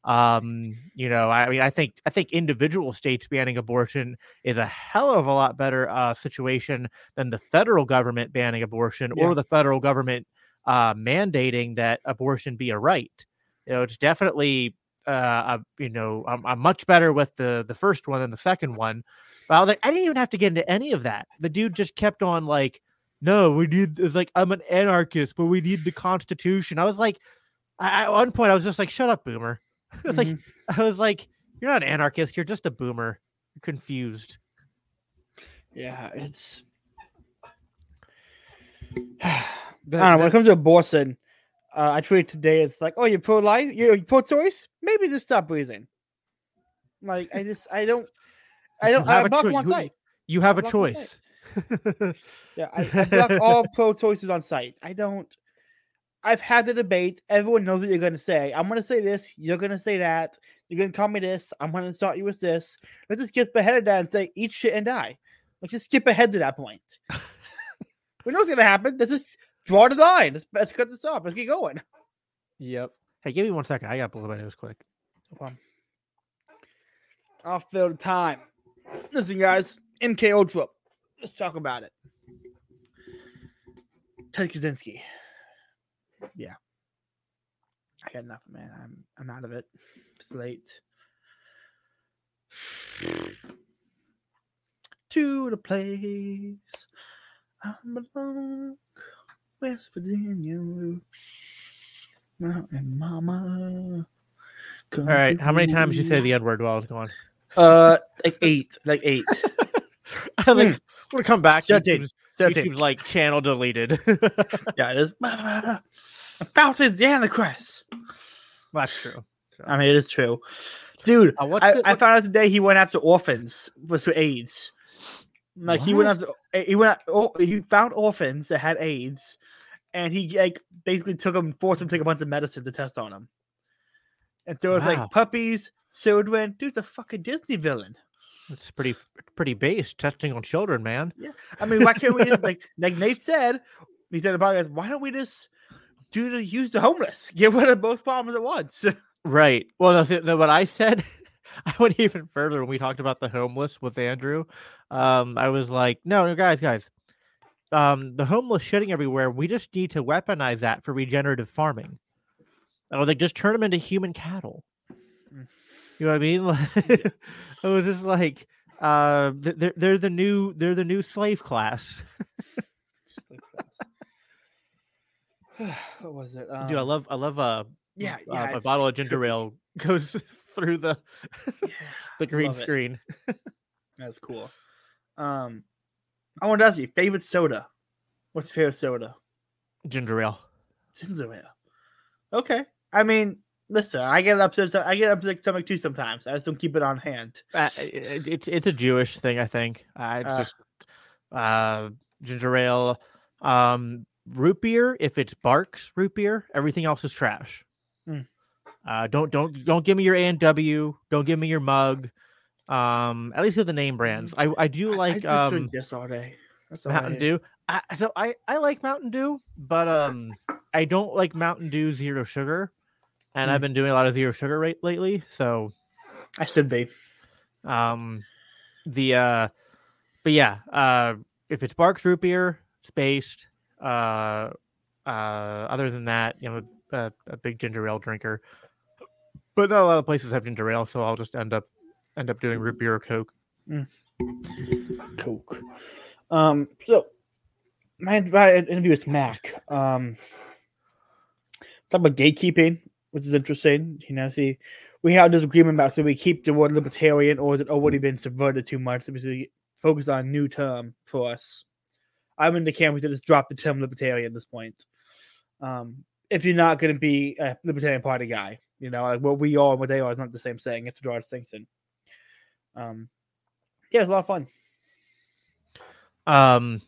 Speaker 2: Um, you know, I mean, I think I think individual states banning abortion is a hell of a lot better uh, situation than the federal government banning abortion
Speaker 3: Yeah.
Speaker 2: or the federal government uh, mandating that abortion be a right. You know, it's definitely uh, you know, I'm, I'm much better with the the first one than the second one. But I was like, I didn't even have to get into any of that. The dude just kept on like, no, we need. It's like I'm an anarchist, but we need the Constitution. I was like, I, at one point, I was just like, shut up, boomer. It's like
Speaker 3: Mhm.
Speaker 2: I was like, you're not an anarchist. You're just a boomer. You're confused.
Speaker 3: yeah, it's. I don't know. When it comes to abortion, uh, I tweeted today. It's like, oh, you're pro life, you're pro choice. Maybe just stop breathing. Like, I just, I don't, I don't.
Speaker 2: have
Speaker 3: I
Speaker 2: a
Speaker 3: block one
Speaker 2: you-
Speaker 3: site.
Speaker 2: you have a choice.
Speaker 3: Yeah, I, I block all pro choices on site. I don't. I've had the debate. Everyone knows what you're going to say. I'm going to say this. You're going to say that. You're going to call me this. I'm going to start you with this. Let's just skip ahead of that and say eat shit and die. Let's just skip ahead to that point. we know what's going to happen. Let's just draw the line. Let's, let's cut this off. Let's get going.
Speaker 2: Yep. Hey, give me one second. I got to blow my nose quick.
Speaker 3: Um, I'll fill the time. Listen, guys, MK Ultra. Let's talk about it. Ted Kaczynski. Yeah. I got enough, man. I'm I'm out of it. It's late. To the place I belong, West Virginia, Mountain Mama.
Speaker 2: All right. How many times you say the N word while I was gone?
Speaker 3: Uh, like eight, like eight.
Speaker 2: I like want to come back.
Speaker 3: Seventeen.
Speaker 2: YouTube's,
Speaker 3: Seventeen.
Speaker 2: YouTube's like channel deleted.
Speaker 3: Yeah, it is. Fountains and the crest.
Speaker 2: That's true.
Speaker 3: I mean, it is true, dude.
Speaker 2: Uh, what's
Speaker 3: I,
Speaker 2: the-
Speaker 3: I found out today he went after orphans with with AIDS. Like he went
Speaker 2: What?
Speaker 3: after he went oh, he found orphans that had AIDS, and he like basically took him, forced him to take a bunch of medicine to test on him. And so it's
Speaker 2: Wow.
Speaker 3: like puppies, children. Dude's a fucking Disney villain.
Speaker 2: It's pretty pretty base testing on children, man.
Speaker 3: Yeah, I mean, why can't we just like like Nate said? He said about guys, why don't we just do to use the homeless, get rid of both problems at once?
Speaker 2: Right. Well, no, th- no, what I said, I went even further when we talked about the homeless with Andrew. Um, I was like, no, no, guys, guys, um, the homeless shitting everywhere. We just need to weaponize that for regenerative farming. I was like, just turn them into human cattle. You know what I mean? it was just like, uh, they're they're the new they're the new slave class.
Speaker 3: Just like this. what was it? Um,
Speaker 2: Dude, I love I love uh
Speaker 3: yeah,
Speaker 2: uh,
Speaker 3: yeah.
Speaker 2: a
Speaker 3: it's
Speaker 2: bottle of ginger ale goes through the
Speaker 3: Yeah,
Speaker 2: the green screen.
Speaker 3: That's cool. Um, I want to ask you, favorite soda? What's your favorite soda?
Speaker 2: Ginger ale.
Speaker 3: Ginger ale. Okay. I mean, listen, I get upset. I get upset stomach too sometimes. I just don't keep it on hand.
Speaker 2: Uh, it, it's it's a Jewish thing, I think. It's
Speaker 3: Uh.
Speaker 2: just uh, ginger ale, um, root beer. If it's Barq's root beer, everything else is trash.
Speaker 3: Mm.
Speaker 2: Uh, don't don't don't give me your A and W. Don't give me your mug. Um, at least of the name brands. I I do
Speaker 3: I- I
Speaker 2: like
Speaker 3: just
Speaker 2: um
Speaker 3: drink this all day. That's all I
Speaker 2: Mountain
Speaker 3: eat.
Speaker 2: Dew. I, so I I like Mountain Dew, but um I don't like Mountain Dew zero sugar, and
Speaker 3: Mm.
Speaker 2: I've been doing a lot of zero sugar rate lately. So
Speaker 3: I should be.
Speaker 2: um, the uh, but yeah, uh, if it's Barq's root beer, it's based. Uh, uh, other than that, you know, a, a big ginger ale drinker. But not a lot of places have ginger ale, so I'll just end up end up doing root beer or Coke.
Speaker 3: Coke. Um, so my, my interview is Mac. Um, talk about gatekeeping, which is interesting. You know, see, we have this agreement about so we keep the word libertarian, or has it already been subverted too much? So we focus on a new term for us. I'm in the camp we just drop the term libertarian at this point. Um, if you're not going to be a libertarian party guy, you know, like what we are and what they are is not the same thing. It's a draw distinction. Um, yeah, it's a lot of fun.
Speaker 2: Um,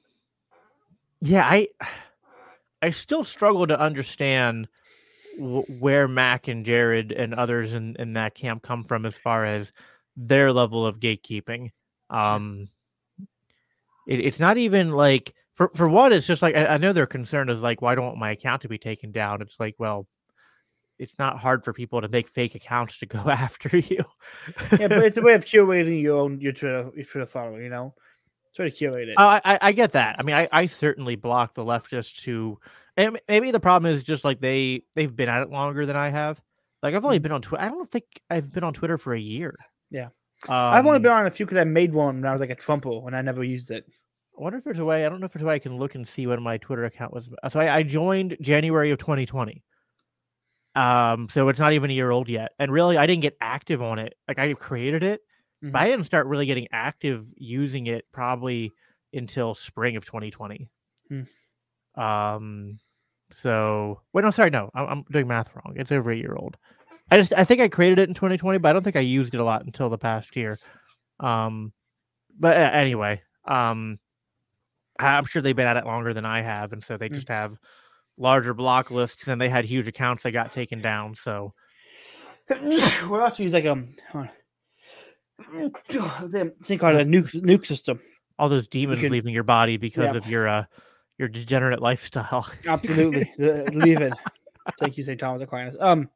Speaker 2: yeah, I I still struggle to understand where Mac and Jared and others in in that camp come from as far as their level of gatekeeping. Um, it, it's not even like for for one, it's just like I, I know their concern is like, why don't want my account to be taken down? It's like, well, it's not hard for people to make fake accounts to go after you.
Speaker 3: yeah, but it's a way of curating your own your Twitter your Twitter following. You know, try to curate it.
Speaker 2: Oh, I, I I get that. I mean, I, I certainly block the leftists who, and maybe the problem is just like they they've been at it longer than I have. Like I've only
Speaker 3: Mm.
Speaker 2: been on Twitter. I don't think I've been on Twitter for a year.
Speaker 3: Yeah.
Speaker 2: um,
Speaker 3: I've only been on a few because I made one when I was like a Trumpo and I never used it.
Speaker 2: I wonder if there's a way. I don't know if there's a way I can look and see when my Twitter account was. So I, I joined January of 2020. Um, so it's not even a year old yet, and really, I didn't get active on it. Like I created it,
Speaker 3: Mhm.
Speaker 2: but I didn't start really getting active using it probably until spring of 2020.
Speaker 3: Hmm.
Speaker 2: Um, so wait, no, sorry, no, I'm, I'm doing math wrong. It's over a year old. I just I think I created it in 2020, but I don't think I used it a lot until the past year. Um, but anyway, um, I'm sure they've been at it longer than I have, and so they
Speaker 3: Mm.
Speaker 2: just have larger block lists, and they had huge accounts that got taken down. So
Speaker 3: what else use like um on. thing called a nuke nuke system.
Speaker 2: all those demons
Speaker 3: can-
Speaker 2: leaving your body because
Speaker 3: Yeah.
Speaker 2: of your uh your degenerate lifestyle.
Speaker 3: Absolutely. leaving. Thank you, St. Thomas Aquinas. Um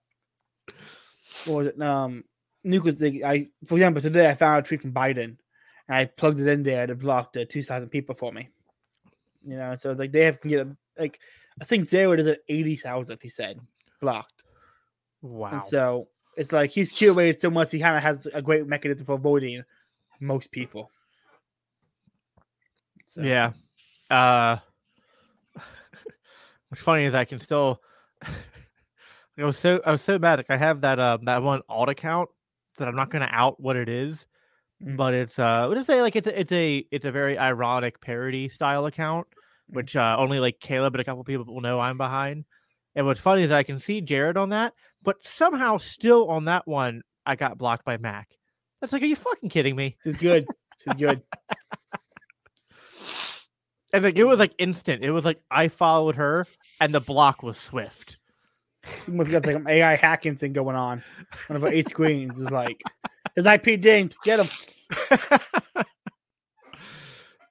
Speaker 3: what was it? Um nuke was the I for example today I found a tweet from Biden and I plugged it in there and it blocked uh, two thousand people for me. You know, so like they have can get a, like I think zero is at eighty thousand, he said, blocked.
Speaker 2: Wow.
Speaker 3: And so it's like he's curated so much he kind of has a great mechanism for avoiding most people. So,
Speaker 2: Yeah. Uh what's funny is I can still I was so I was so mad. Like I have that um that one alt account that I'm not gonna out what it is,
Speaker 3: Mm.
Speaker 2: but it's uh we'll just say like it's a, it's a it's a very ironic parody style account. Which uh only like Caleb and a couple people will know I'm behind. And what's funny is I can see Jared on that, but somehow still on that one I got blocked by Mac. That's like, are you fucking kidding me?
Speaker 3: This is good. This is good.
Speaker 2: And like it was like instant. It was like I followed her and the block was swift.
Speaker 3: Must got like some AI hacking thing going on. One of our eight screens is like his IP dinged. Get him.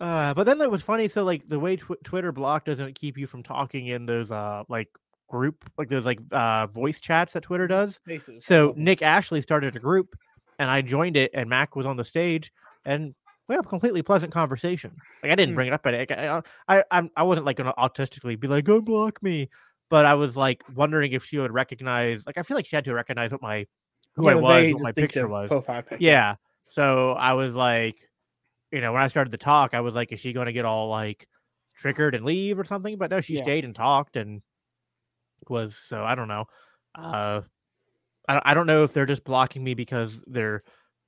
Speaker 2: uh, but then it was funny. So like the way tw- Twitter block doesn't keep you from talking in those uh like group like those like uh voice chats that Twitter does.
Speaker 3: Faces.
Speaker 2: So Nick Ashley started a group, and I joined it, and Mac was on the stage, and we had a completely pleasant conversation. Like I didn't
Speaker 3: Hmm.
Speaker 2: bring it up, but I I I, I wasn't like gonna autistically be like, "Go block me," but I was like wondering if she would recognize. Like I feel like she had to recognize what my who
Speaker 3: You
Speaker 2: I was, what my picture was.
Speaker 3: Profile pic.
Speaker 2: Yeah. So I was like, you know, when I started the talk, I was like, is she going to get all like triggered and leave or something? But no, she
Speaker 3: Yeah.
Speaker 2: stayed and talked and was so I don't know. Uh, I I don't know if they're just blocking me because they're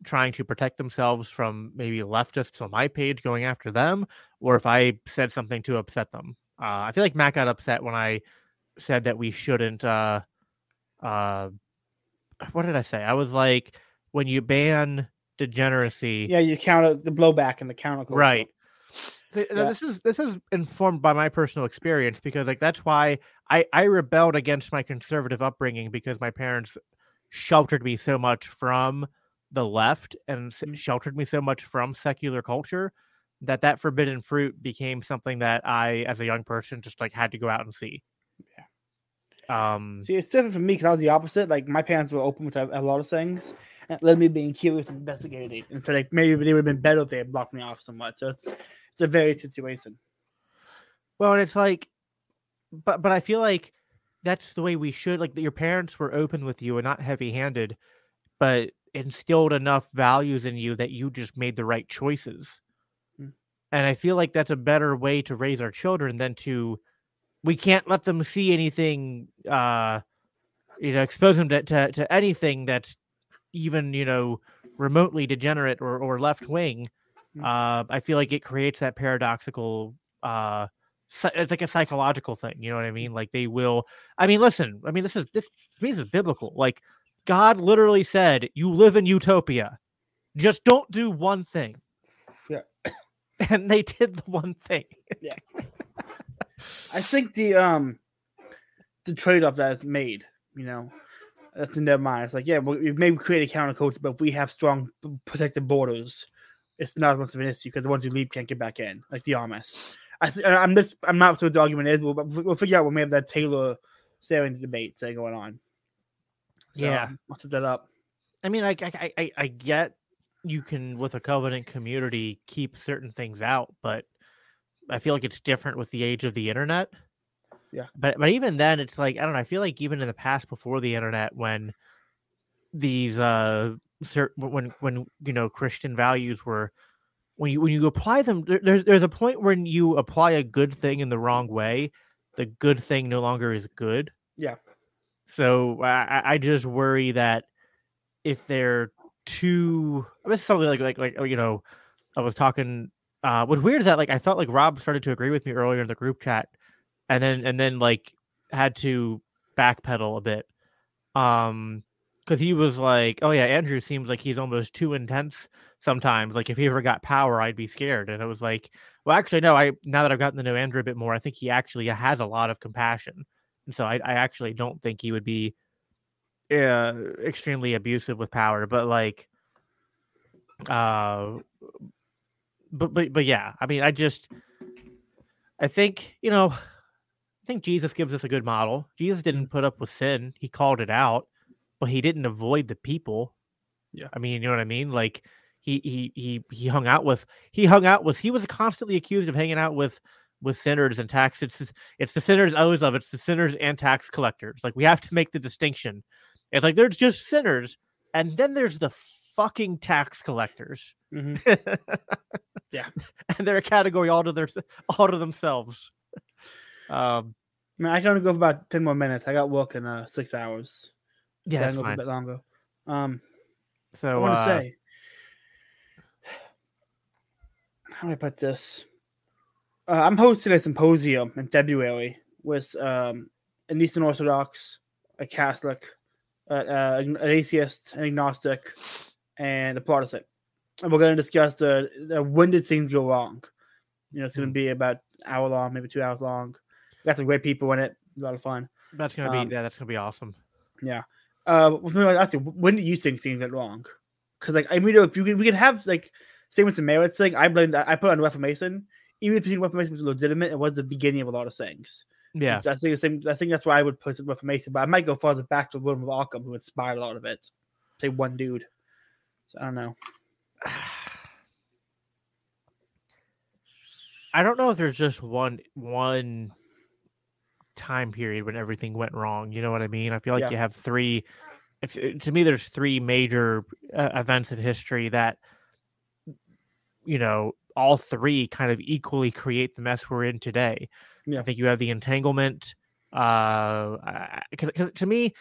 Speaker 2: trying to protect themselves from maybe leftists on my page going after them, or if I said something to upset them. Uh, I feel like Matt got upset when I said that we shouldn't. Uh, uh, what did I say? I was like, when you ban degeneracy,
Speaker 3: Yeah, you count the blowback and the counter. culture.
Speaker 2: right? So, you know,
Speaker 3: Yeah.
Speaker 2: This is this is informed by my personal experience because like that's why I I rebelled against my conservative upbringing because my parents sheltered me so much from the left and
Speaker 3: Mm.
Speaker 2: sheltered me so much from secular culture that that forbidden fruit became something that I as a young person just like had to go out and see. Um
Speaker 3: See, it's different for me because I was the opposite. Like my parents were open with a, a lot of things, and it led me being curious and investigating. And so, like maybe they would have been better if they had blocked me off somewhat. So it's it's a varied situation.
Speaker 2: Well, and it's like, but but I feel like that's the way we should. Like that your parents were open with you and not heavy-handed, but instilled enough values in you that you just made the right choices.
Speaker 3: Mm.
Speaker 2: And I feel like that's a better way to raise our children than to. We can't let them see anything. uh You know, expose them to to, to anything that's even you know remotely degenerate or or left wing.
Speaker 3: Mm.
Speaker 2: Uh, I feel like it creates that paradoxical uh it's like a psychological thing you know what i mean like they will i mean listen i mean this is this to me this is biblical like god literally said you live in utopia just don't do one thing
Speaker 3: Yeah.
Speaker 2: and they did the one thing
Speaker 3: I think the um the trade off that is made, you know, that's in their mind. It's like, yeah, well, we maybe create a counterculture, but if we have strong p- protected borders, it's not much of an issue because the ones who leave can't get back in, like the Amish. I, I'm just, I'm not sure what the argument is, but we'll, we'll figure out when we have that Taylor Sarah debate say going on. So,
Speaker 2: Yeah.
Speaker 3: I'll set that up.
Speaker 2: i mean I, I i i get you can with a covenant community keep certain things out but i feel like it's different with the age of the internet
Speaker 3: Yeah.
Speaker 2: but but even then it's like i don't know i feel like even in the past before the internet when these uh when when you know christian values were when you when you apply them there, there's there's a point when you apply a good thing in the wrong way the good thing no longer is good
Speaker 3: Yeah.
Speaker 2: so i I- i just worry that if they're too this is something like like like you know i was talking uh what's weird is that like i thought like rob started to agree with me earlier in the group chat and then and then like had to backpedal a bit um because he was like oh yeah andrew seems like he's almost too intense sometimes. Like if he ever got power i'd be scared. And it was like well actually no i now that i've gotten to know andrew a bit more i think he actually has a lot of compassion. And so I, I actually don't think he would be uh, extremely abusive with power, but like, uh, but but but yeah, I mean, I just, I think you know, I think Jesus gives us a good model. Jesus didn't put up with sin; he called it out, but he didn't avoid the people.
Speaker 3: Yeah.
Speaker 2: I mean, you know what I mean? Like he he he he hung out with he hung out with he was constantly accused of hanging out with with sinners and tax it's it's the sinners I always love it's the sinners and tax collectors like we have to make the distinction it's like there's just sinners and then there's the fucking tax collectors
Speaker 3: Mhm. Yeah.
Speaker 2: and they're a category all to their all to themselves um
Speaker 3: I mean, I can only go for about ten more minutes. I got work in uh, six hours.
Speaker 2: yeah
Speaker 3: so I
Speaker 2: that's
Speaker 3: can go
Speaker 2: fine
Speaker 3: a bit longer. Um,
Speaker 2: so I
Speaker 3: want to
Speaker 2: uh,
Speaker 3: say, how do I put this? Uh, I'm hosting a symposium in February with um, an Eastern Orthodox, a Catholic, uh, uh, an atheist, an agnostic, and a Protestant. And we're going to discuss the, the when did things go wrong. You know, it's going to
Speaker 2: Hmm.
Speaker 3: be about an hour long, maybe two hours long. Got some great people in it. A lot of fun.
Speaker 2: that's gonna be
Speaker 3: um,
Speaker 2: yeah that's gonna be awesome
Speaker 3: Yeah. Uh, I see. When do you think things went wrong? Because like I mean, if you we can have like same with the merits thing. I blame. I put on Reformation. Even if you think Reformation was legitimate, it was the beginning of a lot of things.
Speaker 2: yeah
Speaker 3: So I think the same. I think that's why I would put Reformation. But I might go farther back to William of Ockham, who inspired a lot of it. Say one dude. So I don't know.
Speaker 2: I don't know if there's just one one time period when everything went wrong. You know what I mean? I feel like
Speaker 3: Yeah.
Speaker 2: you have three. If to me, there's three major uh, events in history that you know all three kind of equally create the mess we're in today.
Speaker 3: Yeah.
Speaker 2: I think you have the entanglement. Uh, because to me,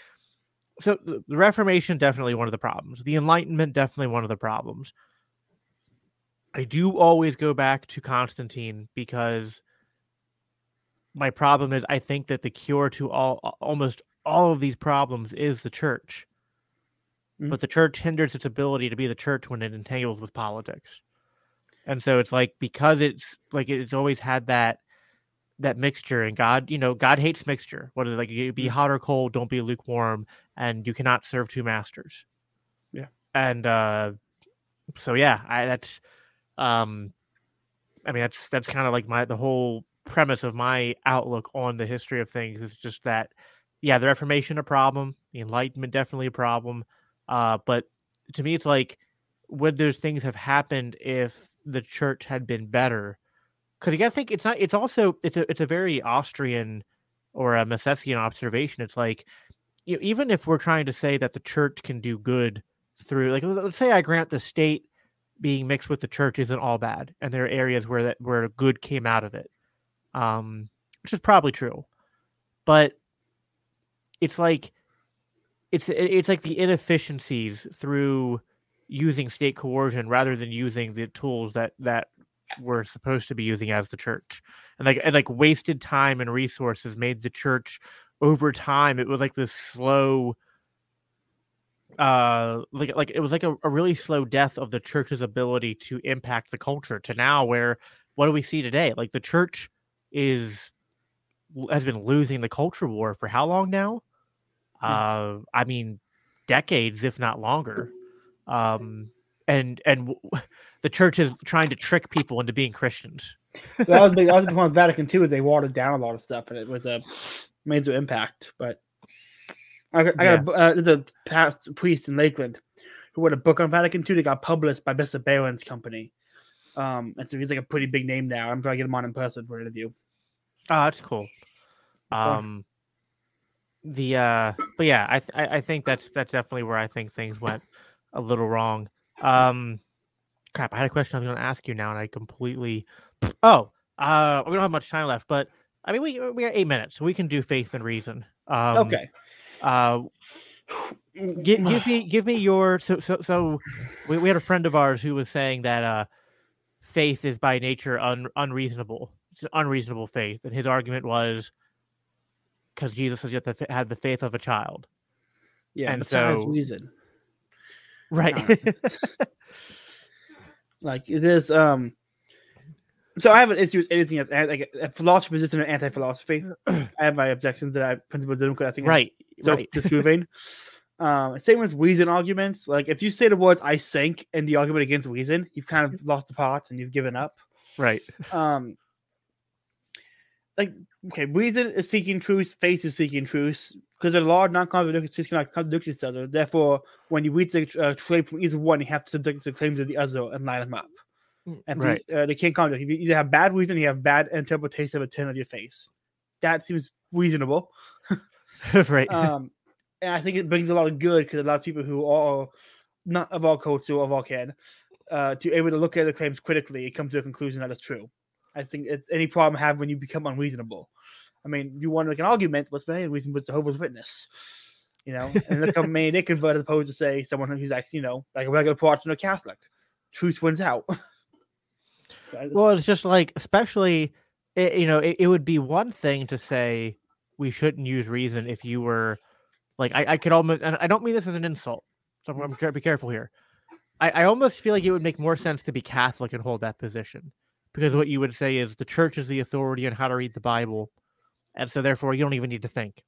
Speaker 2: so the Reformation definitely one of the problems. The Enlightenment definitely one of the problems. I do always go back to Constantine because my problem is I think that the cure to all almost all of these problems is the church.
Speaker 3: Mhm.
Speaker 2: But the church hinders its ability to be the church when it entangles with politics. And so it's like because it's like it's always had that that mixture and God, you know, God hates mixture. whether like you be
Speaker 3: Mhm.
Speaker 2: hot or cold, don't be lukewarm, and you cannot serve two masters.
Speaker 3: Yeah.
Speaker 2: And uh so yeah, I that's um I mean that's that's kind of like my the whole premise of my outlook on the history of things is just that yeah, the Reformation a problem, the Enlightenment definitely a problem. Uh but to me it's like would those things have happened if the church had been better? Because you gotta think it's not it's also it's a it's a very Austrian or a Misesian observation. It's like you know, even if we're trying to say that the church can do good through like let- let's say I grant the state being mixed with the church isn't all bad, and there are areas where that where good came out of it, um, which is probably true, but it's like it's it's like the inefficiencies through using state coercion rather than using the tools that that we're supposed to be using as the church. And like and like wasted time and resources made the church over time it was like this slow uh like like it was like a, a really slow death of the church's ability to impact the culture to now where what do we see today? Like the church is has been losing the culture war for how long now? Uh i mean decades if not longer. Um and and w- the church is trying to trick people into being christians
Speaker 3: that was big. That was the point with Vatican II is they watered down a lot of stuff, and it was a major impact. But I got, I got a bu- uh, there's a past priest in Lakeland who wrote a book on Vatican II that got published by Bishop Barron's company. Um, and so he's like a pretty big name now. I'm trying to get him on in person for an interview.
Speaker 2: Oh, that's cool. Um, the uh, but yeah, I, th- I I think that's that's definitely where I think things went a little wrong. Um, crap, I had a question I was going to ask you now, and I completely. Oh, uh, we don't have much time left, but I mean, we we got eight minutes, so we can do faith and reason. Um,
Speaker 3: okay.
Speaker 2: Uh, give, give me give me your so so so we, we had a friend of ours who was saying that uh faith is by nature un, unreasonable it's an unreasonable faith and his argument was because jesus has yet to had the faith of a child
Speaker 3: Yeah,
Speaker 2: and
Speaker 3: besides
Speaker 2: so-
Speaker 3: reason.
Speaker 2: Right
Speaker 3: Like it is um So I have an issue with anything that's an- like a philosophy position and anti-philosophy. I have my objections that I principles them because I think
Speaker 2: Right.
Speaker 3: so
Speaker 2: right.
Speaker 3: disproving. um, same with reason arguments. Like if you say the words "I think" in the argument against reason, you've kind of lost the plot and you've given up.
Speaker 2: Right.
Speaker 3: Um, like okay, reason is seeking truth, faith is seeking truth, because the law of non-contradiction cannot contradict each other. Therefore, when you read the uh, claim from either one, you have to subject the claims of the other and line them up. And so, uh, they can't contradict. You either have bad reason, or you have bad interpretation of a turn of your face. That seems reasonable.
Speaker 2: right.
Speaker 3: um, and I think it brings a lot of good because a lot of people who are not of all culture of all can uh, to able to look at the claims critically and come to a conclusion that is true. I think it's any problem have when you become unreasonable. I mean, you want to make an argument, what's very reasonable with Jehovah's Witness, you know, and look how many they convert as opposed to say someone who's actually, you know, like a regular Protestant or Catholic. Truth wins out. So I just-
Speaker 2: Well, it's just like, especially, it, you know, it, it would be one thing to say we shouldn't use reason if you were, like, I, I could almost, and I don't mean this as an insult, so I'm, I'm trying to be careful here. I, I almost feel like it would make more sense to be Catholic and hold that position because what you would say is the church is the authority on how to read the Bible, and so therefore you don't even need to think.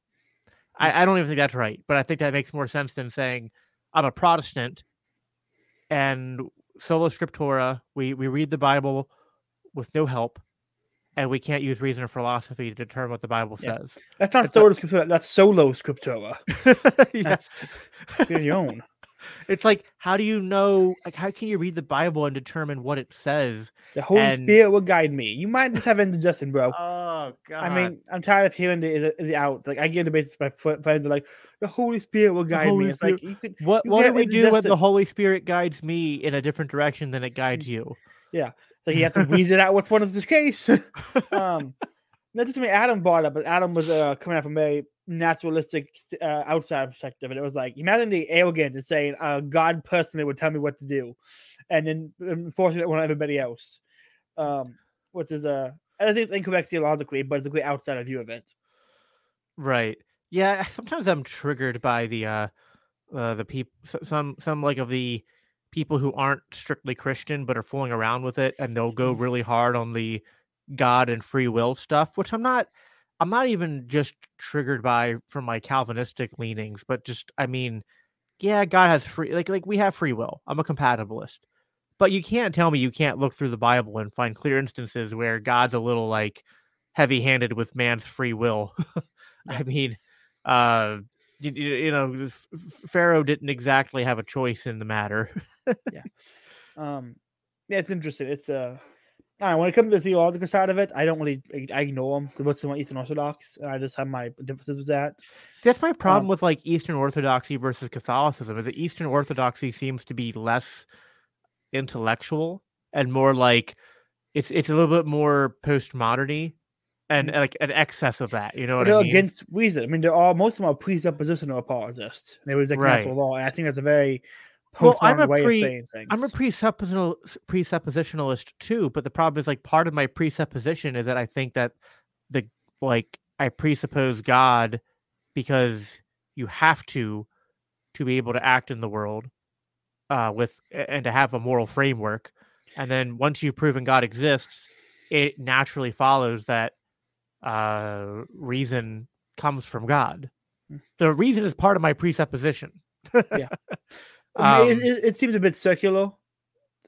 Speaker 2: I, mm. I don't even think that's right, but I think that makes more sense than saying I'm a Protestant and sola scriptura, we, we read the Bible with no help, and we can't use reason or philosophy to determine what the Bible
Speaker 3: Yeah.
Speaker 2: says.
Speaker 3: that's not
Speaker 2: it's a-
Speaker 3: solo scriptura, that's solo scriptura.
Speaker 2: Yeah.
Speaker 3: That's your own.
Speaker 2: It's like, how do you know? Like, how can you read the Bible and determine what it says?
Speaker 3: The Holy
Speaker 2: And-
Speaker 3: Spirit will guide me. You might just have indigestion, bro.
Speaker 2: Oh God!
Speaker 3: I mean, I'm tired of hearing the, is it- is it out. Like I get the basis my friends are like, the Holy Spirit will guide me. It's like you could
Speaker 2: what
Speaker 3: you
Speaker 2: what do we do when the. Holy Spirit guides me in a different direction than it guides you?
Speaker 3: yeah like you have to reason out what's one of the case. um that's just me Adam brought up, but Adam was uh, coming out from a naturalistic uh, outside perspective, and it was like imagine the arrogance of saying uh, God personally would tell me what to do, and then enforcing it on everybody else. Um, which is uh, I think it's incorrect theologically, but it's a great outsider view of it.
Speaker 2: Right. Yeah. Sometimes I'm triggered by the uh, uh the people some some like of the people who aren't strictly Christian but are fooling around with it, and they'll go really hard on the God and free will stuff, which I'm not. I'm not even just triggered by from my Calvinistic leanings, but just I mean, yeah, God has free like like we have free will. I'm a compatibilist. But you can't tell me you can't look through the Bible and find clear instances where God's a little like heavy-handed with man's free will. I mean, uh you, you know, Pharaoh didn't exactly have a choice in the matter. Yeah.
Speaker 3: Um, yeah, it's interesting. It's uh, I know, when it comes to the theological side of it, I don't really I, ignore them because most of my Eastern Orthodox, and I just have my differences with that.
Speaker 2: That's my problem
Speaker 3: Um,
Speaker 2: with like Eastern Orthodoxy versus Catholicism. Is that Eastern Orthodoxy seems to be less intellectual and more like it's it's a little bit more postmoderny and like an excess of that. You know what I mean?
Speaker 3: against reason. I mean, they're all most of them are presuppositional apologists. They was like
Speaker 2: Right.
Speaker 3: natural law, and I think that's a very
Speaker 2: Well, I'm a pre-
Speaker 3: of saying things.
Speaker 2: I'm a presuppositional presuppositionalist too, but the problem is like part of my presupposition is that I think that the like I presuppose God because you have to to be able to act in the world uh with and to have a moral framework. And then once you've proven God exists, it naturally follows that uh reason comes from God.
Speaker 3: Mm.
Speaker 2: The reason is part of my presupposition.
Speaker 3: Yeah.
Speaker 2: Um,
Speaker 3: it, it, it seems a bit circular.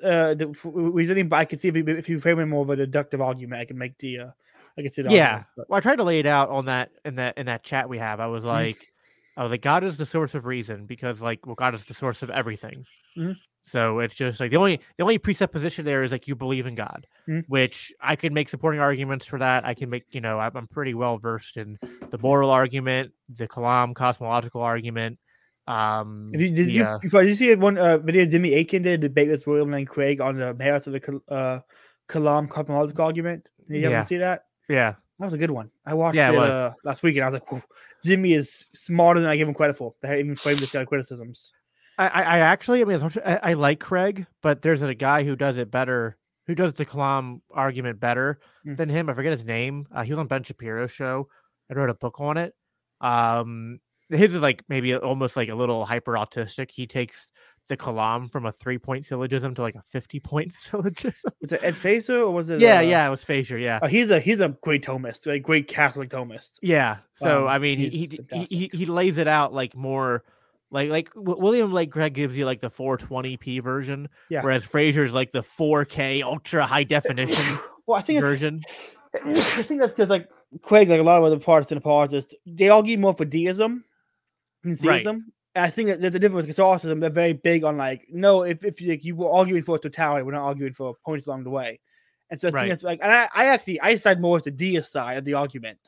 Speaker 3: Uh, the reasoning, but I can see if you, if you frame it more of a deductive argument, I can make the. Uh, I can see the
Speaker 2: yeah
Speaker 3: argument,
Speaker 2: well i tried to lay it out on that in that in that chat we have i was like i was like god is the source of reason because like well god is the source of everything
Speaker 3: Mhm.
Speaker 2: so it's just like the only the only presupposition there is like you believe in god
Speaker 3: Mhm.
Speaker 2: which i can make supporting arguments for that i can make you know i'm, I'm pretty well versed in the moral argument the kalam cosmological argument um
Speaker 3: If you, did,
Speaker 2: the,
Speaker 3: you,
Speaker 2: uh,
Speaker 3: did you see one uh, video Jimmy Akin did a debate with William Lane Craig on the merits of the uh, Kalam cosmological argument? Did you
Speaker 2: Yeah.
Speaker 3: ever see that?
Speaker 2: yeah
Speaker 3: That was a good one. I watched
Speaker 2: Yeah, it
Speaker 3: it, uh, last week and I was like, Jimmy is smarter than I give him credit for. They even framed this of criticisms.
Speaker 2: I, I I actually, I mean, I, I like Craig, but there's a guy who does it better, who does the Kalam argument better
Speaker 3: Mm.
Speaker 2: than him. I forget his name. Uh, he was on Ben Shapiro's show. I wrote a book on it. Um, his is like maybe almost like a little hyper autistic. He takes the kalam from a three point syllogism to like a 50 point syllogism.
Speaker 3: Was it Ed Feser or was it?
Speaker 2: yeah,
Speaker 3: uh,
Speaker 2: yeah, it was Fraser. Yeah.
Speaker 3: uh, he's a he's a great Thomist, a great Catholic Thomist.
Speaker 2: Yeah. So
Speaker 3: Um,
Speaker 2: I mean, he, he, he he lays it out like more like like William Lane Craig gives you like the 420p version,
Speaker 3: Yeah.
Speaker 2: whereas Fraser's like the 4K ultra high definition
Speaker 3: Well, I think it's,
Speaker 2: version.
Speaker 3: I think that's because like Craig, like a lot of other Protestant apologists, they argue more for deism than
Speaker 2: Right.
Speaker 3: theism. And I think that there's a difference with Catholicism. They're very big on like, no, if if you, like, you were arguing for totality, we're not arguing for points along the way. And so I think
Speaker 2: Right.
Speaker 3: it's like, and I, I actually I side more with the deist side of the argument.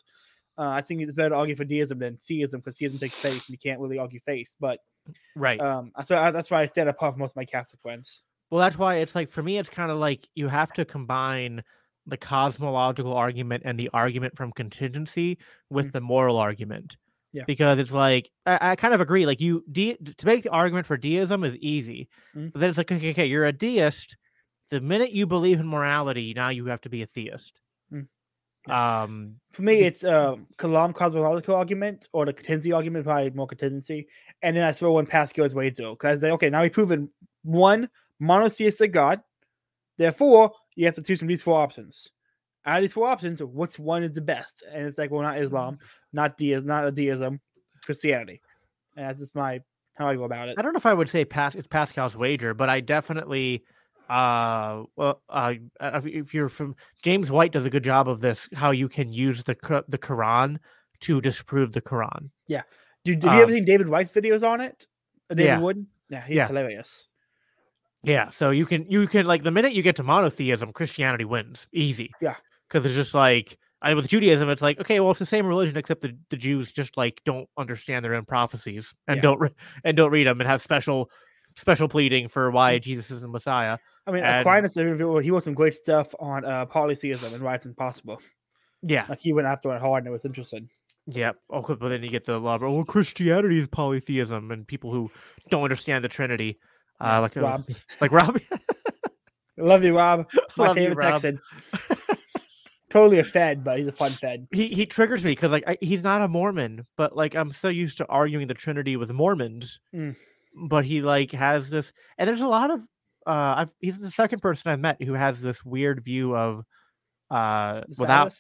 Speaker 3: Uh, I think it's better to argue for deism than theism because theism takes faith and you can't really argue faith. But
Speaker 2: Right.
Speaker 3: um, so I, that's why I stand apart from most of my Catholic friends.
Speaker 2: Well, that's why it's like for me, it's kind of like you have to combine the cosmological argument and the argument from contingency with
Speaker 3: Mm.
Speaker 2: the moral argument.
Speaker 3: Yeah.
Speaker 2: Because it's like I, I kind of agree. Like you, de- to make the argument for deism is easy,
Speaker 3: Mm.
Speaker 2: but then it's like okay, okay, you're a deist. The minute you believe in morality, now you have to be a theist.
Speaker 3: Mm.
Speaker 2: Um,
Speaker 3: For me, it's uh, Kalam cosmological argument or the contingency argument, probably more contingency. And then I throw in Pascal's Wager because they okay, now we've proven one monotheistic God. Therefore, you have to choose from these four options. Out of these four options, which one is the best? And it's like, well, not Islam, not deism, not a deism, Christianity. And that's just my how I go about it.
Speaker 2: I don't know if I would say Pas- it's Pascal's wager, but I definitely, uh, well, uh, if you're from James White does a good job of this, how you can use the the Quran to disprove the Quran. Yeah.
Speaker 3: Do, have you ever
Speaker 2: um,
Speaker 3: seen David White's videos on it? David
Speaker 2: Yeah.
Speaker 3: Wood? Yeah, he's
Speaker 2: Yeah.
Speaker 3: hilarious.
Speaker 2: Yeah, so you can you can like the minute you get to monotheism, Christianity wins easy.
Speaker 3: Yeah.
Speaker 2: because it's just like I with Judaism, it's like okay, well, it's the same religion except the, the Jews just like don't understand their own prophecies and
Speaker 3: Yeah.
Speaker 2: don't re- and don't read them and have special special pleading for why
Speaker 3: Mm.
Speaker 2: Jesus is the Messiah.
Speaker 3: I mean,
Speaker 2: And-
Speaker 3: Aquinas, he wrote some great stuff on uh, polytheism and why it's impossible.
Speaker 2: Yeah,
Speaker 3: Like he went after it hard and it was interesting.
Speaker 2: Yeah. Oh, but then you get the law. of, Oh, Christianity is polytheism, and people who don't understand the Trinity, uh, like uh,
Speaker 3: Rob,
Speaker 2: like Rob.
Speaker 3: Love you, Rob. My
Speaker 2: Love you,
Speaker 3: favorite
Speaker 2: Rob.
Speaker 3: Texan. Totally a Fed, but he's a fun Fed.
Speaker 2: he he triggers me because like I, he's not a Mormon, but like I'm so used to arguing the Trinity with Mormons,
Speaker 3: Mm.
Speaker 2: but he like has this, and there's a lot of uh, I've he's the second person I've met who has this weird view of uh without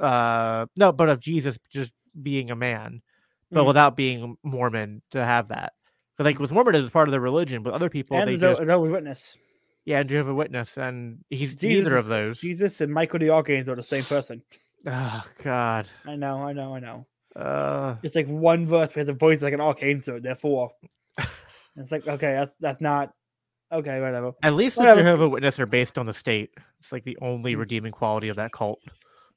Speaker 2: uh no, but of Jesus just being a man, but
Speaker 3: Mm.
Speaker 2: without being Mormon to have that. But like with Mormonism, it's part of their religion, but other people
Speaker 3: and
Speaker 2: they
Speaker 3: the
Speaker 2: just
Speaker 3: Jehovah's Witness.
Speaker 2: Yeah, and Jehovah Witness, and he's
Speaker 3: Jesus
Speaker 2: neither of those.
Speaker 3: Jesus and Michael the Archangel are the same person.
Speaker 2: Oh God.
Speaker 3: I know, I know, I know.
Speaker 2: Uh,
Speaker 3: It's like one verse has a voice like an archangel, therefore. it's like, okay, that's that's not okay, whatever.
Speaker 2: at least the
Speaker 3: Whatever.
Speaker 2: Jehovah Witness are based on the state. It's like the only
Speaker 3: Mm.
Speaker 2: redeeming quality of that cult.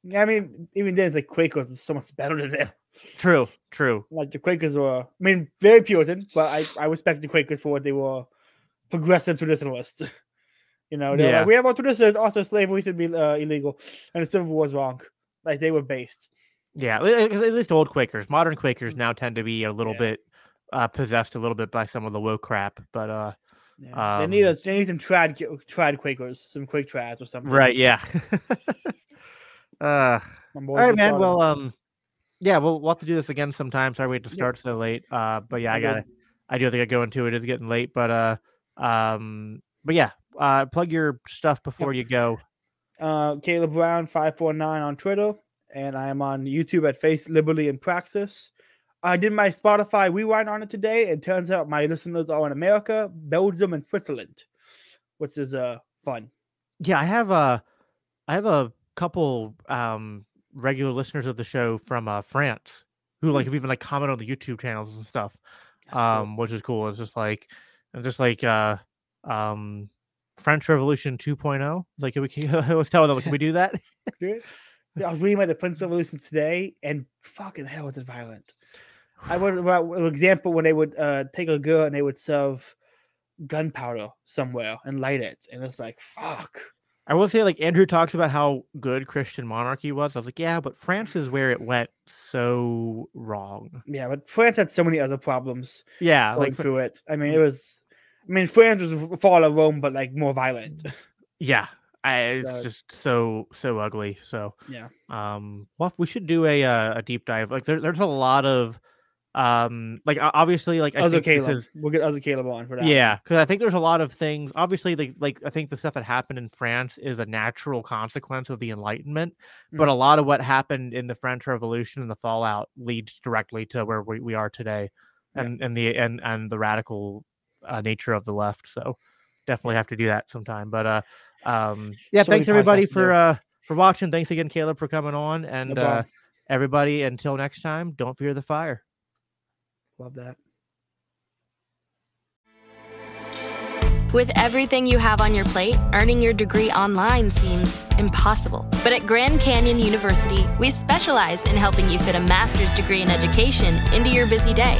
Speaker 3: Yeah, I mean, even then, it's like Quakers is so much better than them.
Speaker 2: True, true.
Speaker 3: Like the Quakers were, I mean, very Puritan, but I, I respect the Quakers for what they were progressive traditionalists. You know, they're
Speaker 2: Yeah.
Speaker 3: like, we have our traditions, also slavery should be uh, illegal, and the Civil War is wrong. Like they were based.
Speaker 2: Yeah, at least old Quakers. Modern Quakers now tend to be a little
Speaker 3: Yeah.
Speaker 2: bit uh, possessed a little bit by some of the woke crap, but uh,
Speaker 3: Yeah. they need a
Speaker 2: Um,
Speaker 3: they need some trad trad Quakers, some Quake trads or something.
Speaker 2: right, yeah. uh, all right, man. Well, um, yeah, we'll, we'll have to do this again sometime. Sorry we had to start so late. Uh, but yeah, I gotta. I do think I go into it. It's getting late, but uh, um, but yeah, uh, plug your stuff before you go.
Speaker 3: uh, Caleb Brown five four nine on Twitter, and I am on YouTube at Face Liberty and Praxis. I did my Spotify rewind on it today, and turns out my listeners are in America, Belgium, and Switzerland, which is uh fun.
Speaker 2: Yeah, I have a, I have a couple um regular listeners of the show from uh France who like have even like comment on the YouTube channels and stuff.
Speaker 3: That's cool.
Speaker 2: um, which is cool. It's just like, and just like, uh, um, French Revolution 2.0. It's Like, can we, can, was telling them, can we do that?
Speaker 3: I was reading about the French Revolution today, and fucking hell, was it violent. I would about an example when they would uh, take a girl and they would serve gunpowder somewhere and light it, and it's like fuck.
Speaker 2: I will say, like, Andrew talks about how good Christian monarchy was. I was like, yeah, but France is where it went so wrong.
Speaker 3: Yeah, but France had so many other problems
Speaker 2: Yeah,
Speaker 3: going
Speaker 2: like,
Speaker 3: through it. I mean, it was. I mean, France was a fall of Rome, but like more violent.
Speaker 2: yeah, I, it's
Speaker 3: So-
Speaker 2: just so, so ugly. So,
Speaker 3: Yeah.
Speaker 2: um, well, we should do a, uh, a deep dive. Like, there, there's a lot of, um like obviously like I
Speaker 3: Other
Speaker 2: think
Speaker 3: Caleb.
Speaker 2: is
Speaker 3: We'll get other Caleb on for that.
Speaker 2: yeah because I think there's a lot of things obviously like like I think the stuff that happened in France is a natural consequence of the Enlightenment but
Speaker 3: Mhm.
Speaker 2: a lot of what happened in the French Revolution and the fallout leads directly to where we, we are today
Speaker 3: Yeah.
Speaker 2: and and the and and the radical uh, nature of the left so definitely have to do that sometime but uh um yeah
Speaker 3: So
Speaker 2: thanks everybody for uh for watching thanks again Caleb for coming on and
Speaker 3: No
Speaker 2: uh everybody until next time don't fear the fire
Speaker 3: Love that.
Speaker 4: With everything you have on your plate, earning your degree online seems impossible. But at Grand Canyon University, we specialize in helping you fit a master's degree in education into your busy day.